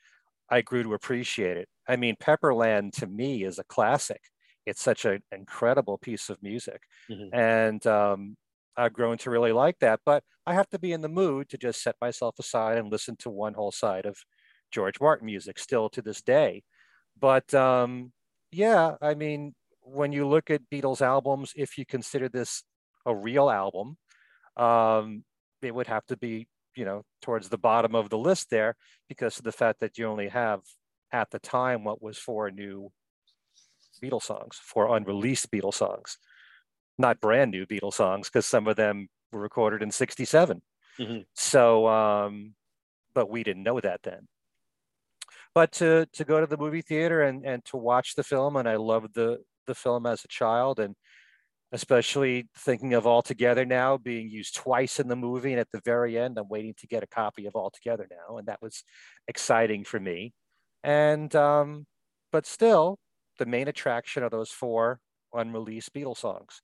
I grew to appreciate it. I mean, Pepperland to me is a classic. It's such an incredible piece of music. Mm-hmm. And um, I've grown to really like that. But I have to be in the mood to just set myself aside and listen to one whole side of George Martin music still to this day. But um, yeah, I mean, when you look at Beatles albums, if you consider this a real album, um, it would have to be, you know, towards the bottom of the list there because of the fact that you only have at the time what was four new Beatles songs, four unreleased Beatles songs, not brand new Beatles songs because some of them were recorded in 67. Mm-hmm. So, um, but we didn't know that then. But to, to go to the movie theater and, and to watch the film, and I loved the, the film as a child, and especially thinking of All Together now being used twice in the movie. And at the very end, I'm waiting to get a copy of All Together now. And that was exciting for me. And, um, but still, the main attraction are those four unreleased Beatles songs.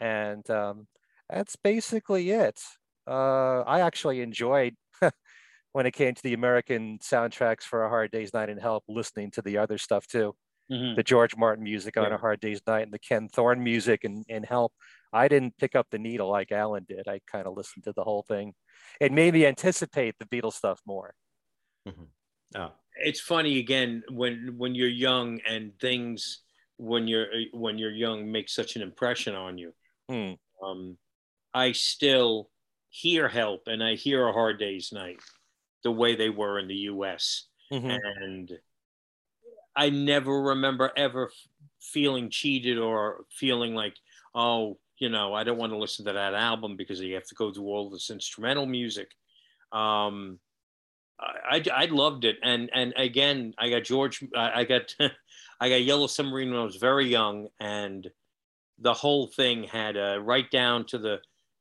And um, that's basically it. Uh, I actually enjoyed *laughs* when it came to the American soundtracks for A Hard Day's Night and Help, listening to the other stuff too mm-hmm. the George Martin music on yeah. A Hard Day's Night and the Ken Thorne music and, and Help. I didn't pick up the needle like Alan did. I kind of listened to the whole thing. It made me anticipate the Beatles stuff more. Mm-hmm. Oh. It's funny again when when you're young and things when you're when you're young make such an impression on you. Mm. Um, I still hear Help and I hear A Hard Day's Night the way they were in the U.S. Mm-hmm. and I never remember ever feeling cheated or feeling like, oh, you know, I don't want to listen to that album because you have to go through all this instrumental music. Um, I, I, I loved it, and and again, I got George, I, I got *laughs* I got Yellow Submarine when I was very young, and the whole thing had a right down to the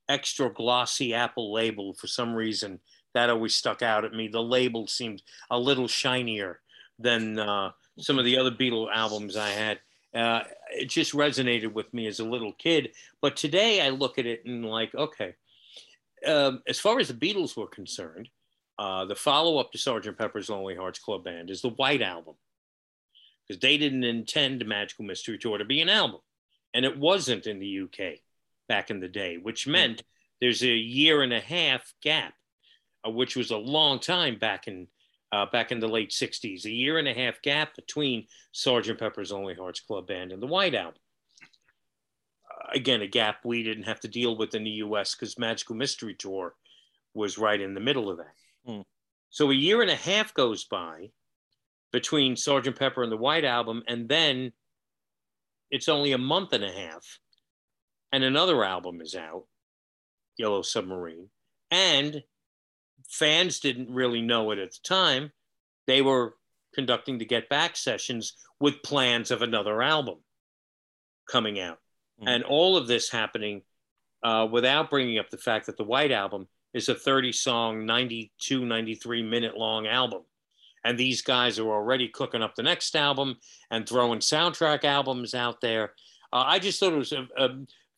extra glossy Apple label. For some reason, that always stuck out at me. The label seemed a little shinier than uh, some of the other Beatle albums I had. Uh, it just resonated with me as a little kid. But today I look at it and like, okay, um, as far as the Beatles were concerned, uh, the follow up to Sgt. Pepper's Lonely Hearts Club Band is the White Album because they didn't intend Magical Mystery Tour to be an album. And it wasn't in the UK back in the day, which meant there's a year and a half gap, uh, which was a long time back in uh, back in the late 60s, a year and a half gap between Sgt. Pepper's Lonely Hearts Club Band and the White Album. Uh, again, a gap we didn't have to deal with in the US because Magical Mystery Tour was right in the middle of that. Hmm. So a year and a half goes by between Sgt. Pepper and the White Album, and then it's only a month and a half, and another album is out, Yellow Submarine, and fans didn't really know it at the time. They were conducting the Get Back sessions with plans of another album coming out. Mm-hmm. And all of this happening uh, without bringing up the fact that the White Album is a 30 song, 92, 93 minute long album. And these guys are already cooking up the next album and throwing soundtrack albums out there. Uh, I just thought it was a, a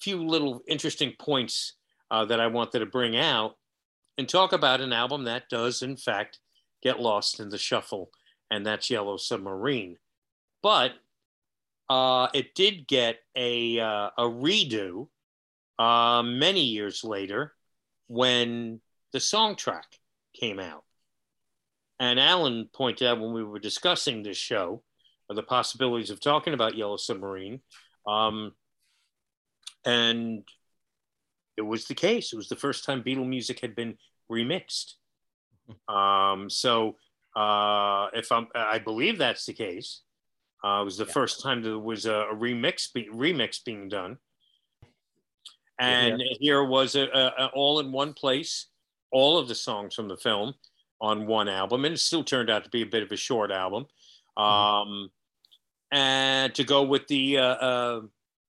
few little interesting points uh, that I wanted to bring out and talk about an album that does, in fact, get lost in the shuffle, and that's Yellow Submarine. But uh, it did get a, uh, a redo uh, many years later when the Songtrack came out. And Alan pointed out when we were discussing this show, the possibilities of talking about Yellow Submarine, um, and it was the case. It was the first time Beatle music had been remixed. *laughs* Um, so uh, if I'm, I believe that's the case. Uh, it was the yeah. first time there was a, a remix be, remix being done, and yeah. here was a, a, all in one place, all of the songs from the film on one album, and it still turned out to be a bit of a short album. Mm-hmm. Um, and to go with the uh, uh,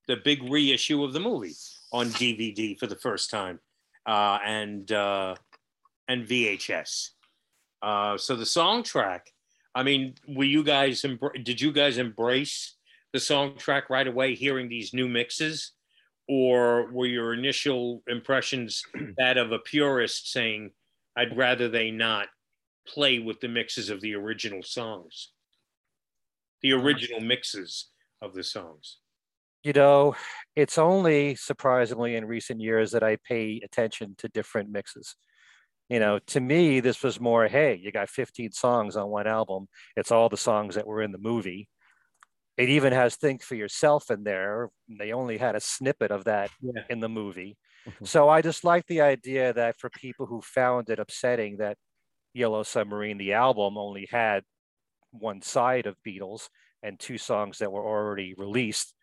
the big reissue of the movie on DVD for the first time, uh, and uh, and VHS. Uh, so the Songtrack. I mean, were you guys did you guys embrace the Songtrack right away, hearing these new mixes, or were your initial impressions *clears throat* that of a purist saying, "I'd rather they not play with the mixes of the original songs, the original mixes of the songs"? You know, it's only surprisingly in recent years that I pay attention to different mixes. You know, to me, this was more, hey, you got 15 songs on one album. It's all the songs that were in the movie. It even has Think for Yourself in there. They only had a snippet of that yeah. in the movie. Mm-hmm. So I just like the idea that for people who found it upsetting that Yellow Submarine, the album, only had one side of Beatles and two songs that were already released,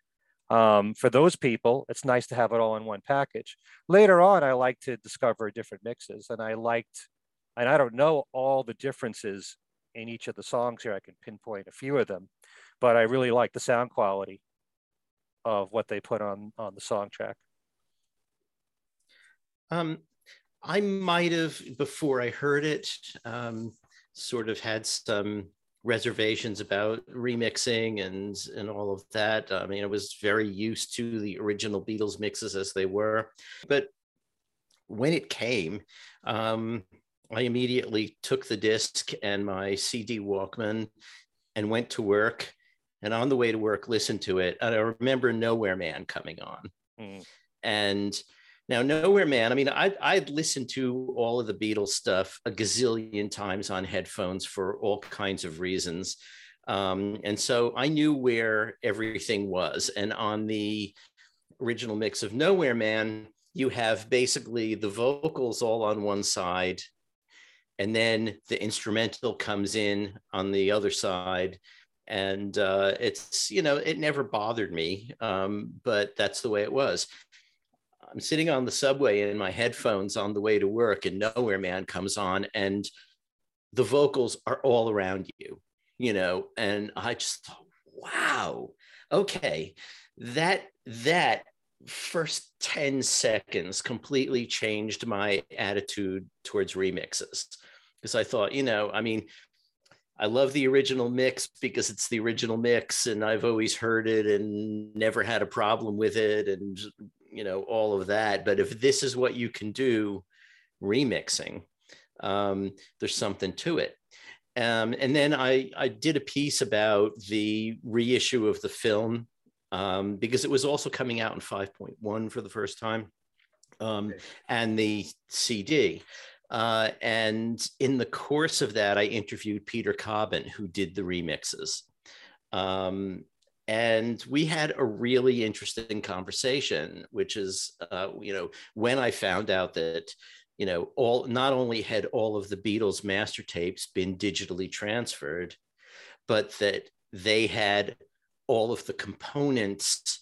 um, for those people, it's nice to have it all in one package. Later on, I like to discover different mixes, and I liked, and I don't know all the differences in each of the songs here. I can pinpoint a few of them, but I really like the sound quality of what they put on on the Songtrack. Um, I might have before I heard it, um, sort of had some reservations about remixing and and all of that. I mean, I was very used to the original Beatles mixes as they were, but when it came, um, I immediately took the disc and my CD Walkman and went to work. And on the way to work, listened to it. And I remember Nowhere Man coming on, mm. and now, Nowhere Man, I mean, I, I'd listened to all of the Beatles stuff a gazillion times on headphones for all kinds of reasons. Um, and so I knew where everything was. And on the original mix of Nowhere Man, you have basically the vocals all on one side, and then the instrumental comes in on the other side. And uh, it's, you know, it never bothered me, um, but that's the way it was. I'm sitting on the subway in my headphones on the way to work, and Nowhere Man comes on, and the vocals are all around you, you know. And I just thought, wow, okay, that that first 10 seconds completely changed my attitude towards remixes because I thought, you know, I mean, I love the original mix because it's the original mix and I've always heard it and never had a problem with it and you know all of that but if this is what you can do remixing um, there's something to it um, and then I, I did a piece about the reissue of the film um, because it was also coming out in 5.1 for the first time um, and the CD. Uh, and in the course of that, I interviewed Peter Cobbin, who did the remixes. Um, and we had a really interesting conversation, which is, uh, you know, when I found out that, you know, all not only had all of the Beatles master tapes been digitally transferred, but that they had all of the components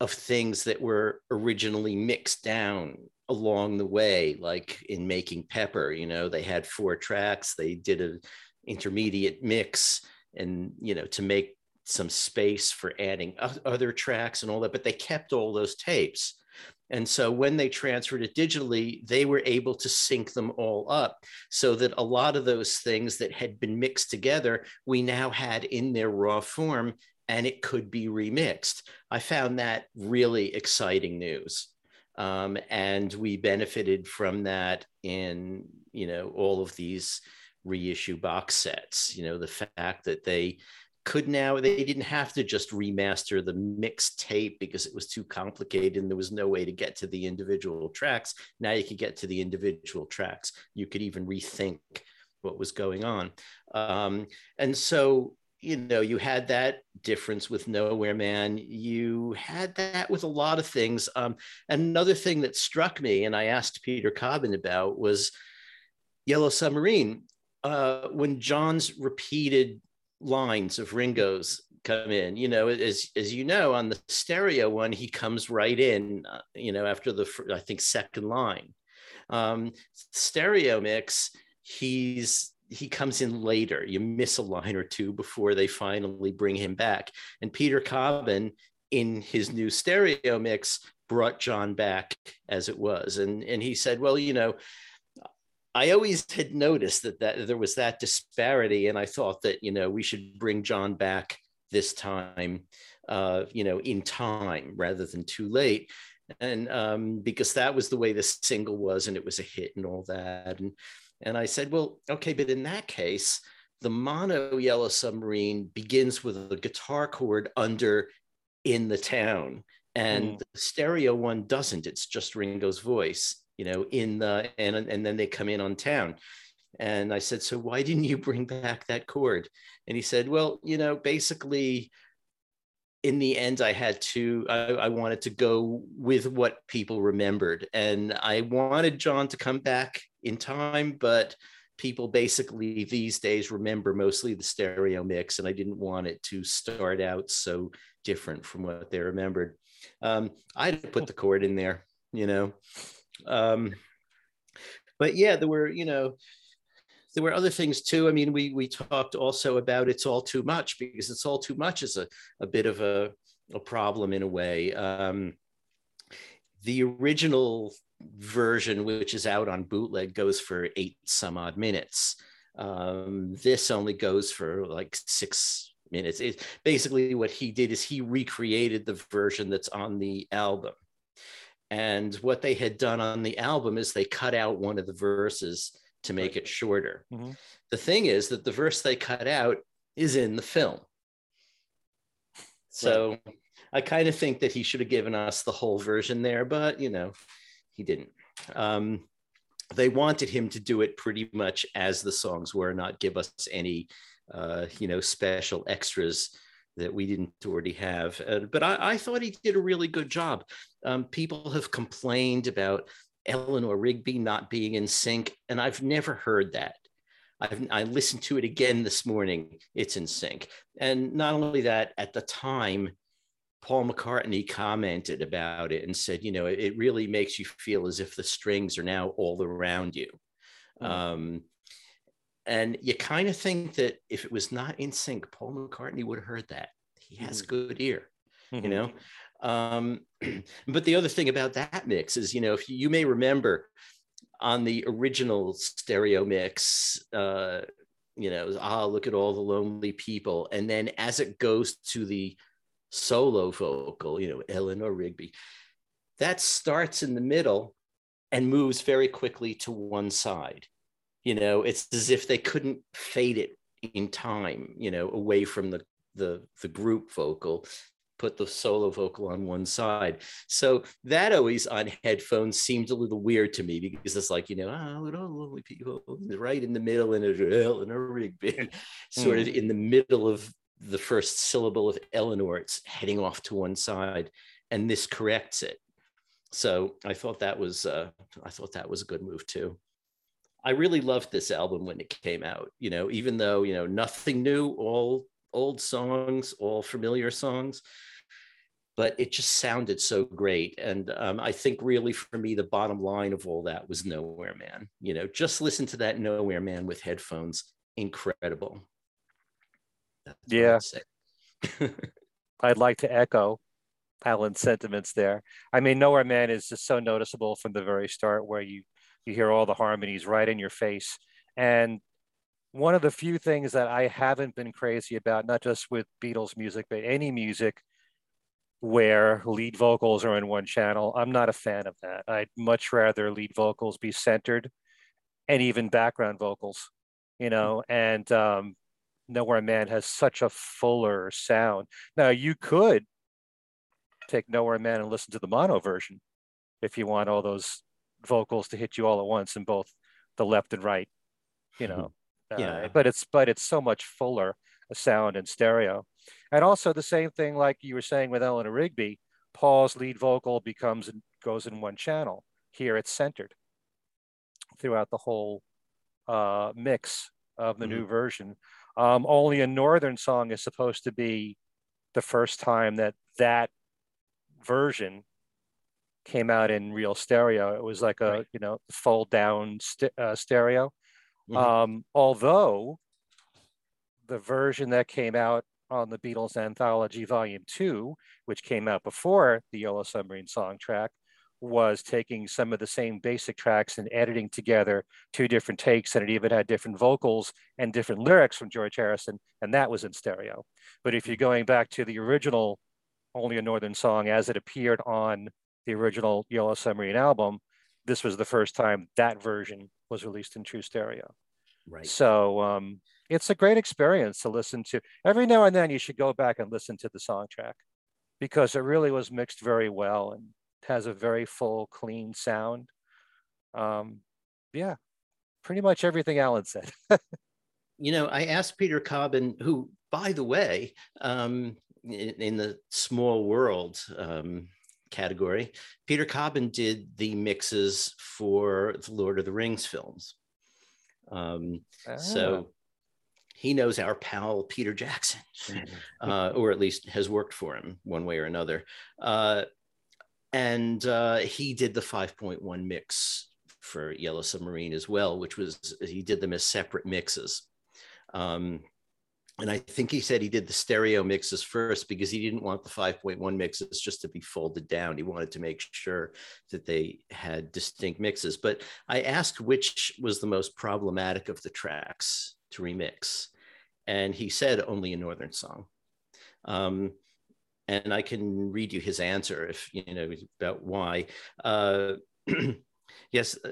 of things that were originally mixed down along the way like in making pepper you know they had four tracks they did an intermediate mix and you know to make some space for adding other tracks and all that but they kept all those tapes. And so when they transferred it digitally they were able to sync them all up so that a lot of those things that had been mixed together we now had in their raw form and it could be remixed. I found that really exciting news. Um, and we benefited from that in you know all of these reissue box sets you know the fact that they could now they didn't have to just remaster the mixed tape because it was too complicated and there was no way to get to the individual tracks now you could get to the individual tracks you could even rethink what was going on um, and so you know, you had that difference with Nowhere Man. You had that with a lot of things. Um, another thing that struck me, and I asked Peter Cobbin about, was Yellow Submarine. Uh, when John's repeated lines of Ringo's come in, you know, as as you know, on the stereo one, he comes right in, uh, you know, after the I think second line. Um, stereo mix, he's he comes in later. You miss a line or two before they finally bring him back. And Peter Cobbin, in his new stereo mix, brought John back as it was. And, and he said, Well, you know, I always had noticed that, that there was that disparity. And I thought that, you know, we should bring John back this time, uh, you know, in time rather than too late and um, because that was the way the single was and it was a hit and all that and and I said, well, okay, but in that case, the mono yellow submarine begins with a guitar chord under in the town and mm. the stereo one doesn't it's just ringo's voice you know in the and and then they come in on town and i said so why didn't you bring back that chord and he said well you know basically in the end i had to I, I wanted to go with what people remembered and i wanted john to come back in time, but people basically these days remember mostly the stereo mix, and I didn't want it to start out so different from what they remembered. Um, I had to put the chord in there, you know. Um, but yeah, there were, you know, there were other things too. I mean, we we talked also about it's all too much because it's all too much is a, a bit of a, a problem in a way. Um, the original version, which is out on bootleg, goes for eight some odd minutes. Um, this only goes for like six minutes. It, basically, what he did is he recreated the version that's on the album. And what they had done on the album is they cut out one of the verses to make it shorter. Mm-hmm. The thing is that the verse they cut out is in the film. So right. I kind of think that he should have given us the whole version there, but you know, he didn't. Um, they wanted him to do it pretty much as the songs were, not give us any, uh, you know, special extras that we didn't already have. Uh, but I, I, thought he did a really good job. Um, people have complained about Eleanor Rigby not being in sync, and I've never heard that. I've, I listened to it again this morning. It's in sync. And not only that, at the time, Paul McCartney commented about it and said, you know, it, it really makes you feel as if the strings are now all around you. Mm-hmm. Um, and you kind of think that if it was not in sync, Paul McCartney would have heard that. He has mm-hmm. good ear, mm-hmm. you know. Um, *clears throat* but the other thing about that mix is, you know, if you, you may remember on the original stereo mix, uh, you know, ah, look at all the lonely people. And then as it goes to the solo vocal, you know, Eleanor Rigby, that starts in the middle and moves very quickly to one side. You know, it's as if they couldn't fade it in time, you know, away from the the the group vocal put the solo vocal on one side. So that always on headphones seemed a little weird to me because it's like, you know, oh, lonely people right in the middle and a, and a Rigby, *laughs* sort of hmm. in the middle of the first syllable of Eleanor, it's heading off to one side and this corrects it. So I thought that was, uh, I thought that was a good move too. I really loved this album when it came out, you know, even though, you know, nothing new, all old songs, all familiar songs, but it just sounded so great. And um, I think really for me, the bottom line of all that was Nowhere Man. You know, just listen to that Nowhere Man with headphones. Incredible. That's yeah. I'd, *laughs* I'd like to echo Alan's sentiments there. I mean, Nowhere Man is just so noticeable from the very start where you you hear all the harmonies right in your face. And one of the few things that I haven't been crazy about, not just with Beatles music, but any music where lead vocals are in one channel. I'm not a fan of that. I'd much rather lead vocals be centered and even background vocals, you know, and um, Nowhere Man has such a fuller sound. Now, you could take Nowhere Man and listen to the mono version if you want all those vocals to hit you all at once in both the left and right, you know. *laughs* yeah. Uh, but it's but it's so much fuller a sound in stereo. And also the same thing like you were saying with Eleanor Rigby, Paul's lead vocal becomes goes in one channel. Here it's centered throughout the whole uh, mix of the mm-hmm. new version. Um, only a northern song is supposed to be the first time that that version came out in real stereo. It was like a right. you know fold down st- uh, stereo. Mm-hmm. Um, although the version that came out on the Beatles Anthology Volume 2, which came out before the Yellow Submarine Songtrack, was taking some of the same basic tracks and editing together two different takes, and it even had different vocals and different lyrics from George Harrison, and that was in stereo. But if you're going back to the original Only a Northern Song as it appeared on the original Yellow Submarine album, this was the first time that version was released in true stereo. Right. So um, it's a great experience to listen to. Every now and then you should go back and listen to the Songtrack because it really was mixed very well and has a very full, clean sound. Um, yeah, pretty much everything Alan said. *laughs* you know, I asked Peter Cobbin, who, by the way, um, in, in, the small world um, category, Peter Cobbin did the mixes for the Lord of the Rings films. Um, ah. So he knows our pal Peter Jackson, mm-hmm. *laughs* uh, or at least has worked for him one way or another. Uh, and uh, he did the 5.1 mix for Yellow Submarine as well, which was he did them as separate mixes. Um, and I think he said he did the stereo mixes first because he didn't want the 5.1 mixes just to be folded down. He wanted to make sure that they had distinct mixes. But I asked which was the most problematic of the tracks to remix and he said only a northern song um, and i can read you his answer if you know about why uh, *clears throat* yes uh,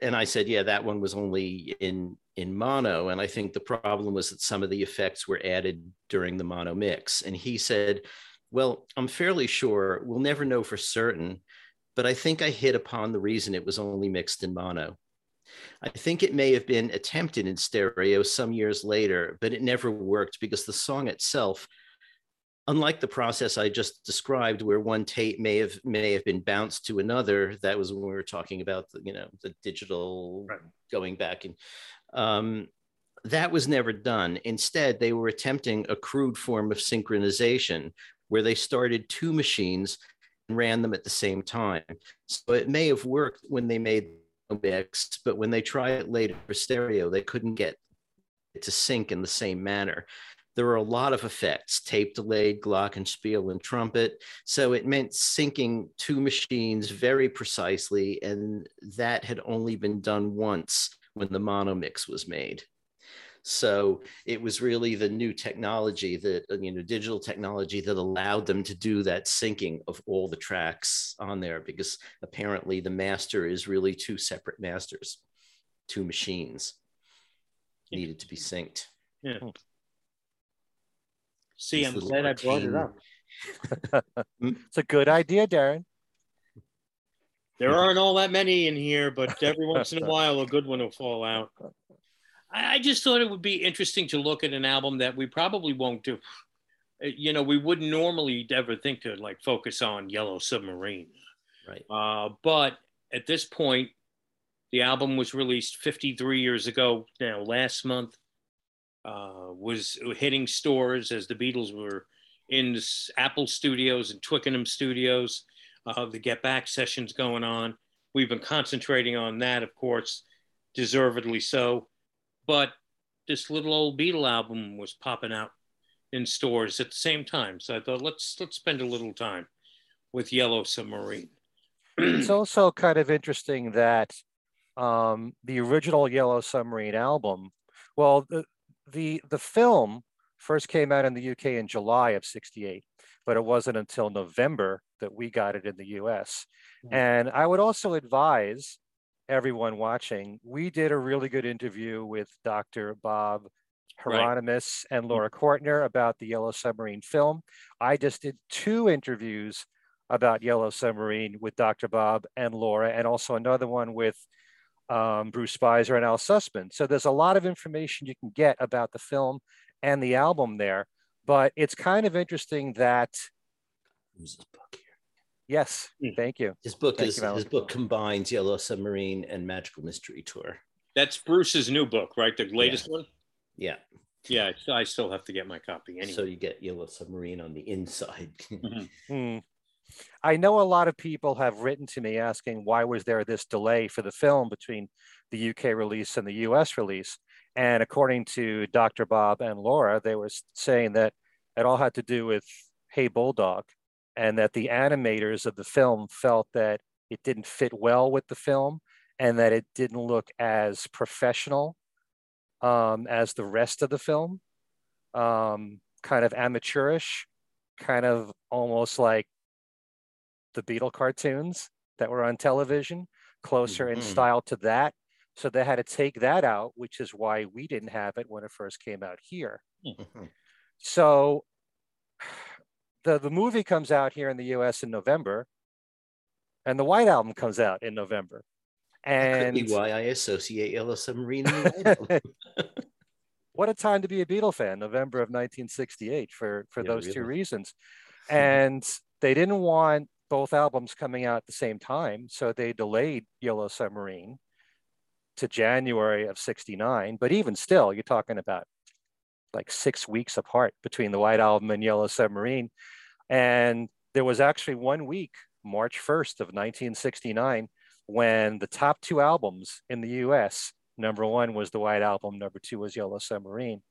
and i said yeah that one was only in in mono. And i think the problem was that some of the effects were added during the mono mix. And he said well i'm fairly sure we'll never know for certain but i think i hit upon the reason it was only mixed in mono. I think it may have been attempted in stereo some years later, but it never worked because the song itself, unlike the process I just described, where one tape may have may have been bounced to another, that was when we were talking about the, you know the digital right. going back and um, that was never done. Instead, they were attempting a crude form of synchronization where they started two machines and ran them at the same time. So it may have worked when they made the mix, but when they try it later for stereo, they couldn't get it to sync in the same manner. There were a lot of effects, tape delayed, glockenspiel, and trumpet. So it meant syncing two machines very precisely, and that had only been done once when the mono mix was made. So it was really the new technology that, uh, you know, digital technology that allowed them to do that syncing of all the tracks on there because apparently the master is really two separate masters, two machines needed to be synced. Yeah. See, I'm glad I brought it up. *laughs* it's a good idea, Darren. There aren't all that many in here, but every once in a *laughs* while, a good one will fall out. I just thought it would be interesting to look at an album that we probably won't do. Uh, you know, we wouldn't normally ever think to like focus on Yellow Submarine. Right. Uh, but at this point, the album was released 53 years ago now, last month. Uh, was hitting stores as the Beatles were in Apple Studios and Twickenham Studios. Uh, the Get Back sessions going on. We've been concentrating on that, of course, deservedly so. But this little old Beatle album was popping out in stores at the same time. So I thought let's let's spend a little time with Yellow Submarine. it's *clears throat* also kind of interesting that um, the original Yellow Submarine album, well, the, the the film first came out in the UK in July of 68, but it wasn't until November that we got it in the US. Mm-hmm. And I would also advise everyone watching, we did a really good interview with Dr. Bob Hieronimus right. and Laura Cortner about the Yellow Submarine film. I just did two interviews about Yellow Submarine with Dr. Bob and Laura, and also another one with um, Bruce Spizer and Al Sussman. So there's a lot of information you can get about the film and the album there. But it's kind of interesting that. Yes, mm. thank you. His book thank is you, his book combines Yellow Submarine and Magical Mystery Tour. That's Bruce's new book, right? The latest yeah. one. Yeah. Yeah, I still have to get my copy anyway. So you get Yellow Submarine on the inside. *laughs* mm-hmm. mm. I know a lot of people have written to me asking why was there this delay for the film between the UK release and the US release. And according to Dr. Bob and Laura, they were saying that it all had to do with Hey Bulldog and that the animators of the film felt that it didn't fit well with the film and that it didn't look as professional um, as the rest of the film, um, kind of amateurish, kind of almost like the Beatle cartoons that were on television, closer mm-hmm. in style to that. So they had to take that out, which is why we didn't have it when it first came out here. Mm-hmm. So *sighs* the, the movie comes out here in the US in November, and the White Album comes out in November. And that why I associate Yellow Submarine. *laughs* *laughs* what a time to be a Beatle fan, November of 1968, for, for yeah, those really. two reasons. And they didn't want both albums coming out at the same time. So they delayed Yellow Submarine to January of 69. But even still, you're talking about like six weeks apart between the White Album and Yellow Submarine. And there was actually one week, March 1st of 1969, when the top two albums in the US, number one was the White Album, number two was Yellow Submarine.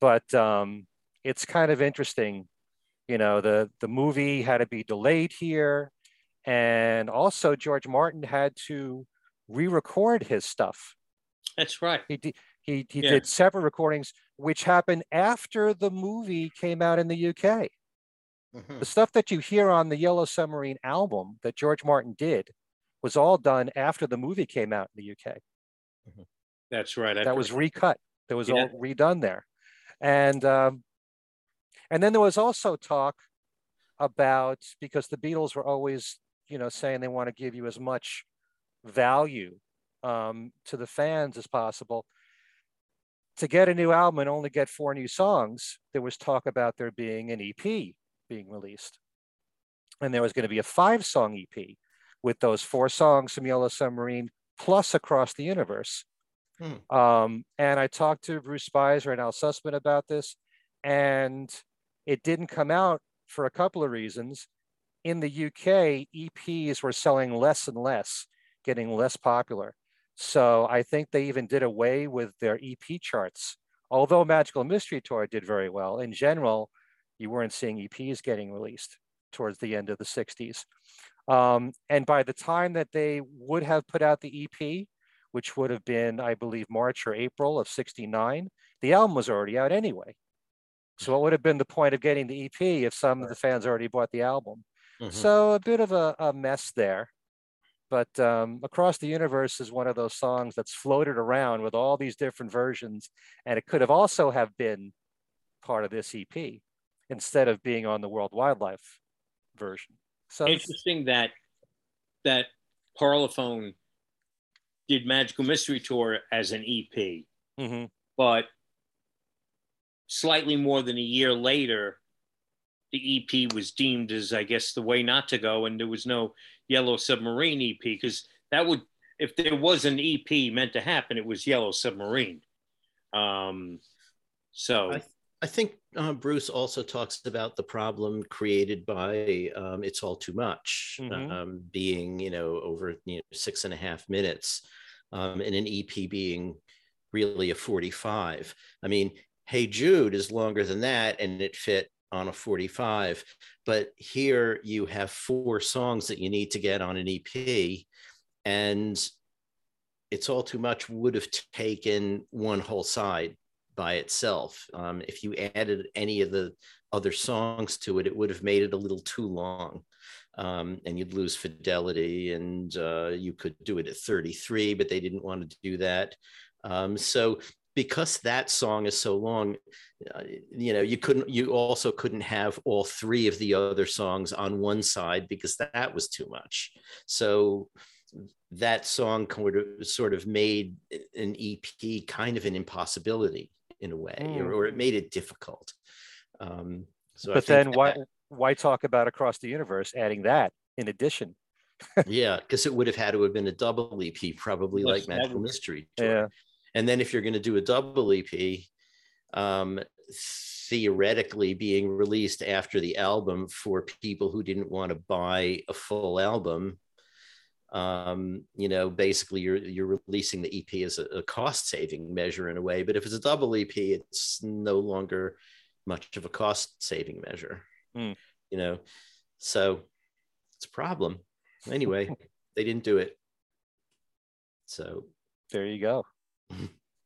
But um, it's kind of interesting you know the the movie had to be delayed here and also george martin had to re-record his stuff that's right he did he, he yeah. did several recordings which happened after the movie came out in the uk mm-hmm. the stuff that you hear on the yellow submarine album that george martin did was all done after the movie came out in the uk mm-hmm. that's right that was recut that was yeah. all redone there and um, and then there was also talk about because the Beatles were always, you know, saying they want to give you as much value um, to the fans as possible. To get a new album and only get four new songs, there was talk about there being an EP being released. And there was going to be a five song EP with those four songs from Yellow Submarine plus Across the Universe. Hmm. Um, and I talked to Bruce Spizer and Al Sussman about this. And it didn't come out for a couple of reasons. In the UK, EPs were selling less and less, getting less popular. So I think they even did away with their EP charts. Although Magical Mystery Tour did very well, in general, you weren't seeing EPs getting released towards the end of the 60s. Um, and by the time that they would have put out the EP, which would have been, I believe, March or April of 69, the album was already out anyway. So what would have been the point of getting the EP if some of the fans already bought the album? Mhm. So a bit of a, a mess there. But um, Across the Universe is one of those songs that's floated around with all these different versions. And it could have also have been part of this EP instead of being on the World Wildlife version. So Interesting that that Parlophone did Magical Mystery Tour as an EP, Mhm. but slightly more than a year later, the EP was deemed as, I guess, the way not to go, and there was no Yellow Submarine EP because that would, if there was an EP meant to happen, it was Yellow Submarine. Um, so I- I think uh, Bruce also talks about the problem created by um, "It's All Too Much," Mhm. um, being you know over you know, six and a half minutes, um, and an EP being really a forty-five. I mean, "Hey Jude" is longer than that, and it fit on a forty-five. But here you have four songs that you need to get on an EP, and "It's All Too Much" would have taken one whole side by itself. Um, if you added any of the other songs to it, it would have made it a little too long. Um, and you'd lose fidelity, and uh, you could do it at 33, but they didn't want to do that. Um, so, because that song is so long, uh, you know, you couldn't, you also couldn't have all three of the other songs on one side because that was too much. So, that song sort of, sort of made an EP kind of an impossibility in a way, or, or it made it difficult. Um, so but then why that- why talk about Across the Universe adding that in addition? *laughs* yeah, because it would have had to have been a double EP, probably like Magical Mystery Tour. Yeah. And then if you're going to do a double EP, um, theoretically being released after the album for people who didn't want to buy a full album, um, you know, basically you're you're releasing the EP as a, a cost saving measure in a way. But if it's a double EP, it's no longer much of a cost saving measure. Hmm. You know, so it's a problem. Anyway, *laughs* they didn't do it. So There you go.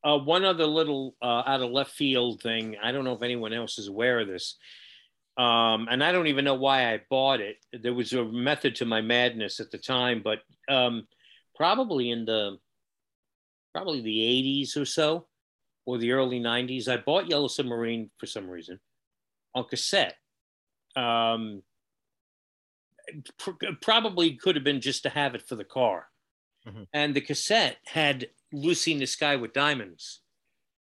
Uh, one other little uh, out of left field thing. I don't know if anyone else is aware of this. Um, and I don't even know why I bought it. There was a method to my madness at the time, but um, probably in the probably the 80s or so, or the early 90s, I bought Yellow Submarine for some reason on cassette. Um, pr- probably could have been just to have it for the car. Mhm. And the cassette had Lucy in the Sky with Diamonds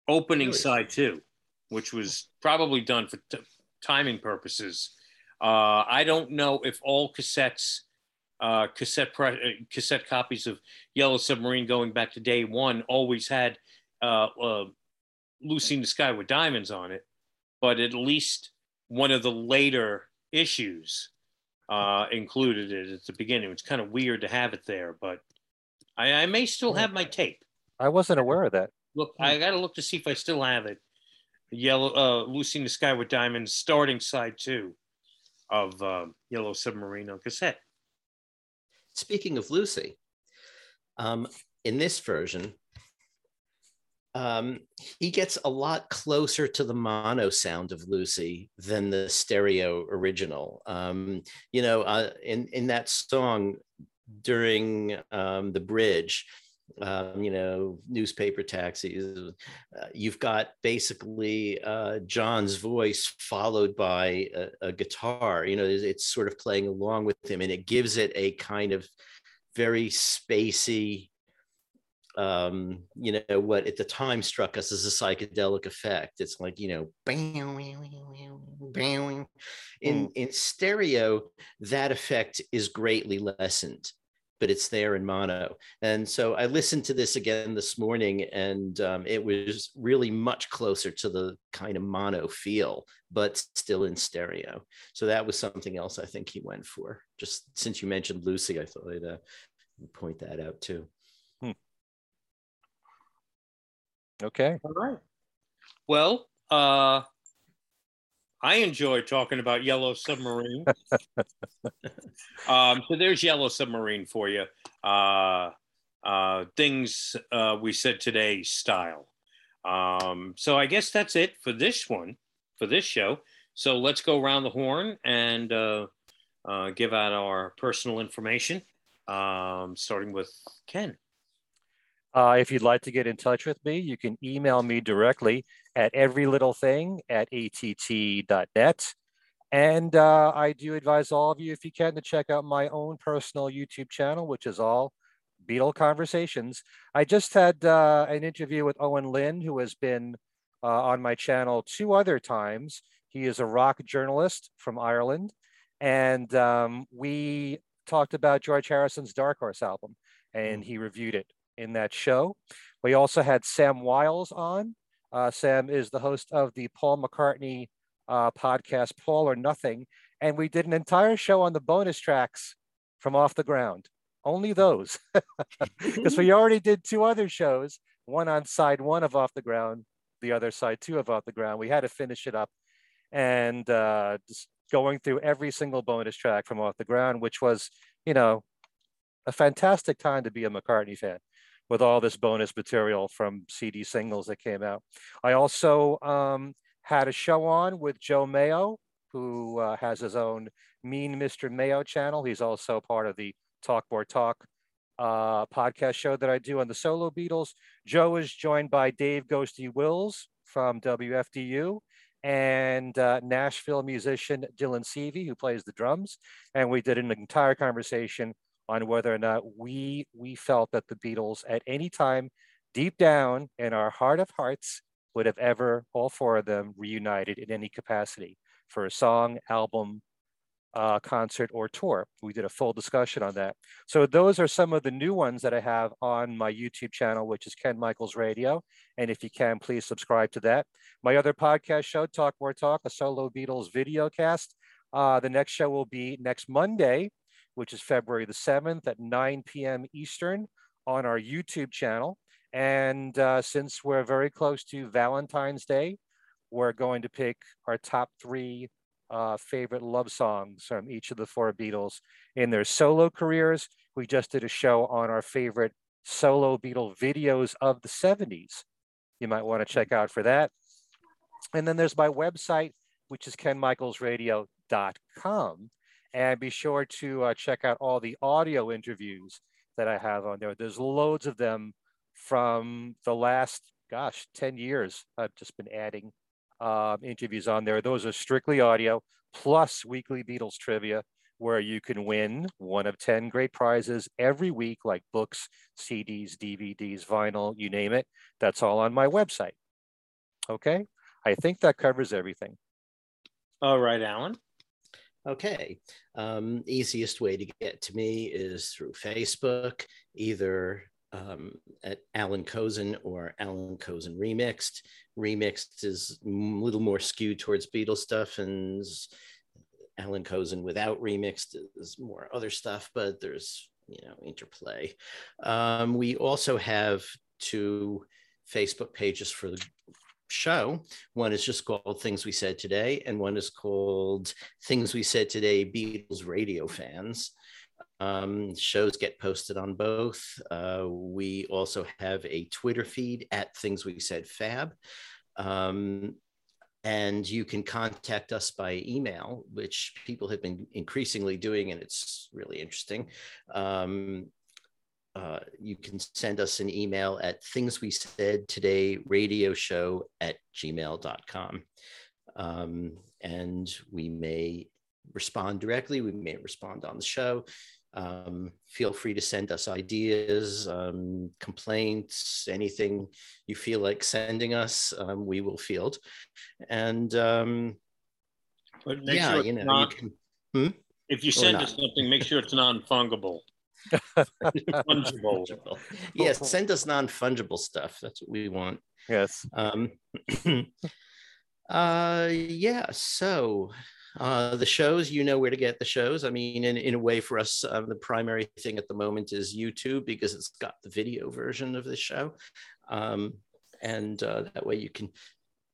opening Really? side two, which was probably done for t- timing purposes. Uh, I don't know if all cassettes, uh, cassette pre- uh, cassette copies of Yellow Submarine going back to day one always had uh, uh, Lucy in the Sky with Diamonds on it, but at least one of the later issues uh, included it at the beginning. It's kind of weird to have it there, but I, I may still have my tape. I wasn't aware of that. Look, I got to look to see if I still have it. Yellow, uh, Lucy in the Sky with Diamonds, starting side two of um, Yellow Submarine on cassette. Speaking of Lucy, um, in this version, um, he gets a lot closer to the mono sound of Lucy than the stereo original. Um, you know, uh, in in that song during um, the bridge, um, you know, newspaper taxis. Uh, you've got basically uh, John's voice followed by a, a guitar. You know, it's, it's sort of playing along with him, and it gives it a kind of very spacey. Um, you know what at the time struck us as a psychedelic effect. It's like you know, bam, bam. in in stereo, that effect is greatly lessened but it's there in mono. And so I listened to this again this morning, and um, it was really much closer to the kind of mono feel, but still in stereo. So that was something else I think he went for. Just since you mentioned Lucy, I thought I'd uh, point that out too. Okay. All right. Well, uh, I enjoy talking about Yellow Submarine. *laughs* um, so there's Yellow Submarine for you. Uh, uh, things uh, we said today style. Um, so I guess that's it for this one, for this show. So let's go around the horn and uh, uh, give out our personal information, um, starting with Ken. Uh, if you'd like to get in touch with me, you can email me directly at everylittlething at att.net. And uh, I do advise all of you, if you can, to check out my own personal YouTube channel, which is all Beatle Conversations. I just had uh, an interview with Owen Lynn, who has been uh, on my channel two other times. He is a rock journalist from Ireland. And um, we talked about George Harrison's Dark Horse album, and he reviewed it in that show. We also had Sam Wiles on. Uh, Sam is the host of the Paul McCartney uh, podcast, Paul or Nothing. And we did an entire show on the bonus tracks from Off the Ground, only those. *laughs* Because we already did two other shows, one on side one of Off the Ground, the other side two of Off the Ground. We had to finish it up and uh, just going through every single bonus track from Off the Ground, which was, you know, a fantastic time to be a McCartney fan with all this bonus material from CD singles that came out. I also um, had a show on with Joe Mayo, who uh, has his own Mean Mr. Mayo channel. He's also part of the Talk More Talk uh, podcast show that I do on the solo Beatles. Joe is joined by Dave Ghosty Wills from WFDU and uh, Nashville musician Dylan Seavey, who plays the drums. And we did an entire conversation on whether or not we we felt that the Beatles at any time deep down in our heart of hearts would have ever all four of them reunited in any capacity for a song, album, uh, concert, or tour. We did a full discussion on that. So those are some of the new ones that I have on my YouTube channel, which is Ken Michaels Radio. And if you can, please subscribe to that. My other podcast show, Talk More Talk, a solo Beatles video cast. Uh, the next show will be next Monday, which is February the 7th at 9 p.m. Eastern on our YouTube channel. And uh, since we're very close to Valentine's Day, we're going to pick our top three uh, favorite love songs from each of the four Beatles in their solo careers. We just did a show on our favorite solo Beatle videos of the 70s. You might want to check out for that. And then there's my website, which is kenmichaelsradio.com. And be sure to uh, check out all the audio interviews that I have on there. There's loads of them from the last, gosh, 10 years. I've just been adding um, interviews on there. Those are strictly audio plus weekly Beatles trivia, where you can win one of 10 great prizes every week, like books, CDs, DVDs, vinyl, you name it. That's all on my website. Okay. I think that covers everything. All right, Alan. Okay. Um, easiest way to get to me is through Facebook, either um, at Alan Kozinn or Alan Kozinn Remixed. Remixed is a little more skewed towards Beatles stuff, and Alan Kozinn without Remixed is more other stuff, but there's you know interplay. Um, we also have two Facebook pages for the show. One is just called Things We Said Today, and one is called Things We Said Today Beatles Radio Fans. Um, shows get posted on both. Uh, we also have a Twitter feed at Things We Said Fab. Um, and you can contact us by email, which people have been increasingly doing, and it's really interesting. Um, uh, you can send us an email at things we said today radio show at gmail.com. Um, and we may respond directly, we may respond on the show. Um, feel free to send us ideas, um, complaints, anything you feel like sending us, um, we will field. And um, yeah, sure you know, not, you can, hmm? if you send us something, make sure it's non-fungible. *laughs* fungible. yes, send us non-fungible stuff. That's what we want. Yes. Um, *clears throat* uh, yeah. So uh, the shows, you know where to get the shows. I mean, in, in a way, for us, uh, the primary thing at the moment is YouTube because it's got the video version of the show. Um, and uh, that way you can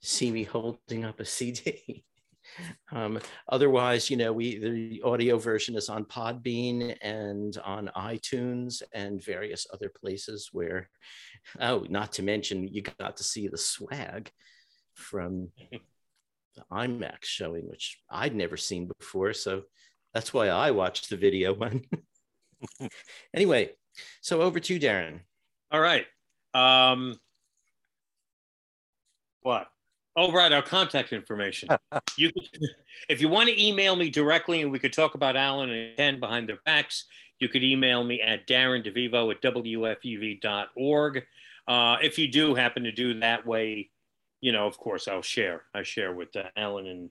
see me holding up a CD. *laughs* Um, otherwise, you know, we the audio version is on Podbean and on iTunes and various other places where, oh, not to mention you got to see the swag from the IMAX showing, which I'd never seen before. So that's why I watched the video *laughs* one. anyway, so over to you, Darren. All right. Um, what? Oh, right, our contact information. *laughs* you, *laughs* if you want to email me directly and we could talk about Alan and Ken behind their backs, you could email me at Darren DeVivo at WFUV.org. Uh, if you do happen to do that way, you know, of course, I'll share. I share with uh, Alan and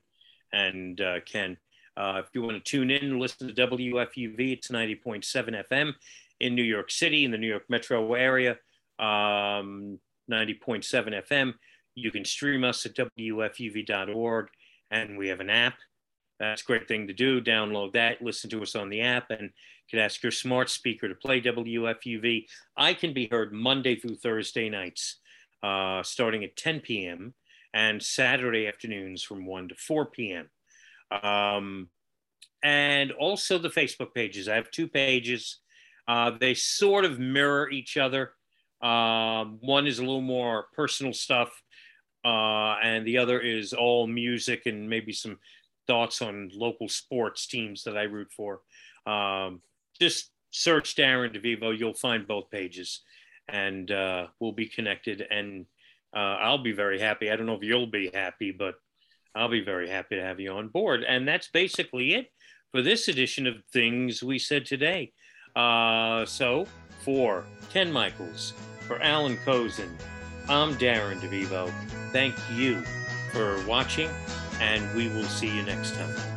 and uh, Ken. Uh, if you want to tune in and listen to WFUV, it's 90.7 FM in New York City, in the New York metro area, um, 90.7 FM. You can stream us at WFUV.org, and we have an app. That's a great thing to do. Download that, listen to us on the app, and you can ask your smart speaker to play WFUV. I can be heard Monday through Thursday nights, uh, starting at 10 p.m., and Saturday afternoons from 1 to 4 p.m. Um, and also the Facebook pages. I have two pages. Uh, they sort of mirror each other. Um, one is a little more personal stuff, uh, and the other is all music and maybe some thoughts on local sports teams that I root for. Um, just search Darren DeVivo, you'll find both pages, and uh, we'll be connected. And uh, I'll be very happy. I don't know if you'll be happy, but I'll be very happy to have you on board. And that's basically it for this edition of Things We Said Today. Uh, so, for Ken Michaels, for Alan Kozinn, I'm Darren DeVivo. Thank you for watching, and we will see you next time.